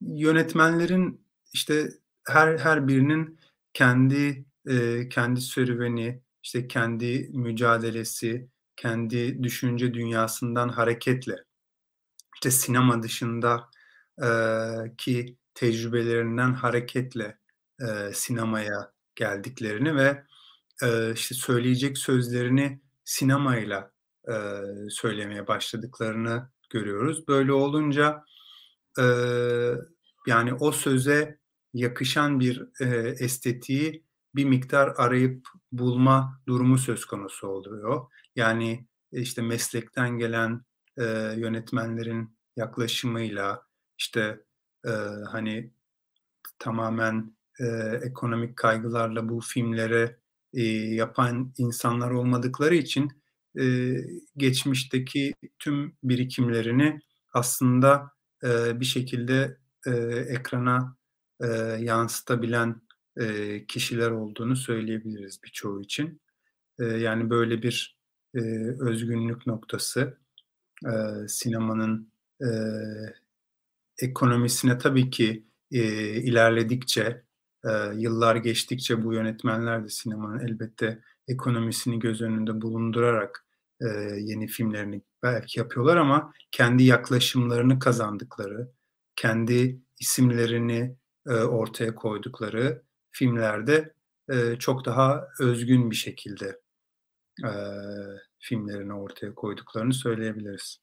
Yönetmenlerin işte her her birinin kendi e, kendi serüveni, işte kendi mücadelesi, kendi düşünce dünyasından hareketle işte sinema dışında e, ki tecrübelerinden hareketle e, sinemaya geldiklerini ve e, işte söyleyecek sözlerini sinemayla e, söylemeye başladıklarını görüyoruz. Böyle olunca e, yani o söze yakışan bir e, estetiği bir miktar arayıp bulma durumu söz konusu oluyor. Yani işte meslekten gelen e, yönetmenlerin yaklaşımıyla işte e, hani tamamen e, ekonomik kaygılarla bu filmlere e, yapan insanlar olmadıkları için e, geçmişteki tüm birikimlerini aslında e, bir şekilde e, ekrana e, yansıtabilen e, kişiler olduğunu söyleyebiliriz birçoğu için. E, yani böyle bir e, özgünlük noktası e, sinemanın e, ekonomisine tabii ki e, ilerledikçe, e, yıllar geçtikçe bu yönetmenler de sinemanın elbette ekonomisini göz önünde bulundurarak e, yeni filmlerini belki yapıyorlar ama kendi yaklaşımlarını kazandıkları, kendi isimlerini e, ortaya koydukları filmlerde e, çok daha özgün bir şekilde e, filmlerini ortaya koyduklarını söyleyebiliriz.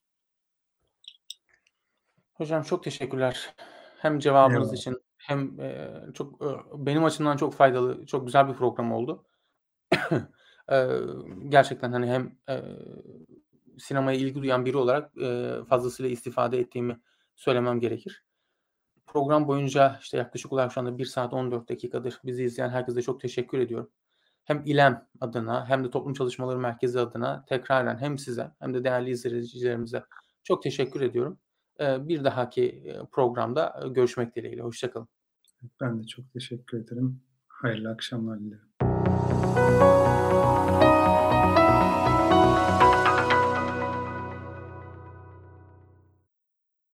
Hocam çok teşekkürler. Hem cevabınız Eyvallah. için hem e, çok benim açımdan çok faydalı, çok güzel bir program oldu. E, gerçekten hani hem e, sinemaya ilgi duyan biri olarak e, fazlasıyla istifade ettiğimi söylemem gerekir. Program boyunca işte yaklaşık olarak şu anda 1 saat 14 dakikadır bizi izleyen herkese çok teşekkür ediyorum. Hem İLEM adına hem de Toplum Çalışmaları Merkezi adına tekraren hem size hem de değerli izleyicilerimize çok teşekkür ediyorum. Bir dahaki programda görüşmek dileğiyle. Hoşçakalın. Ben de çok teşekkür ederim. Hayırlı akşamlar dilerim.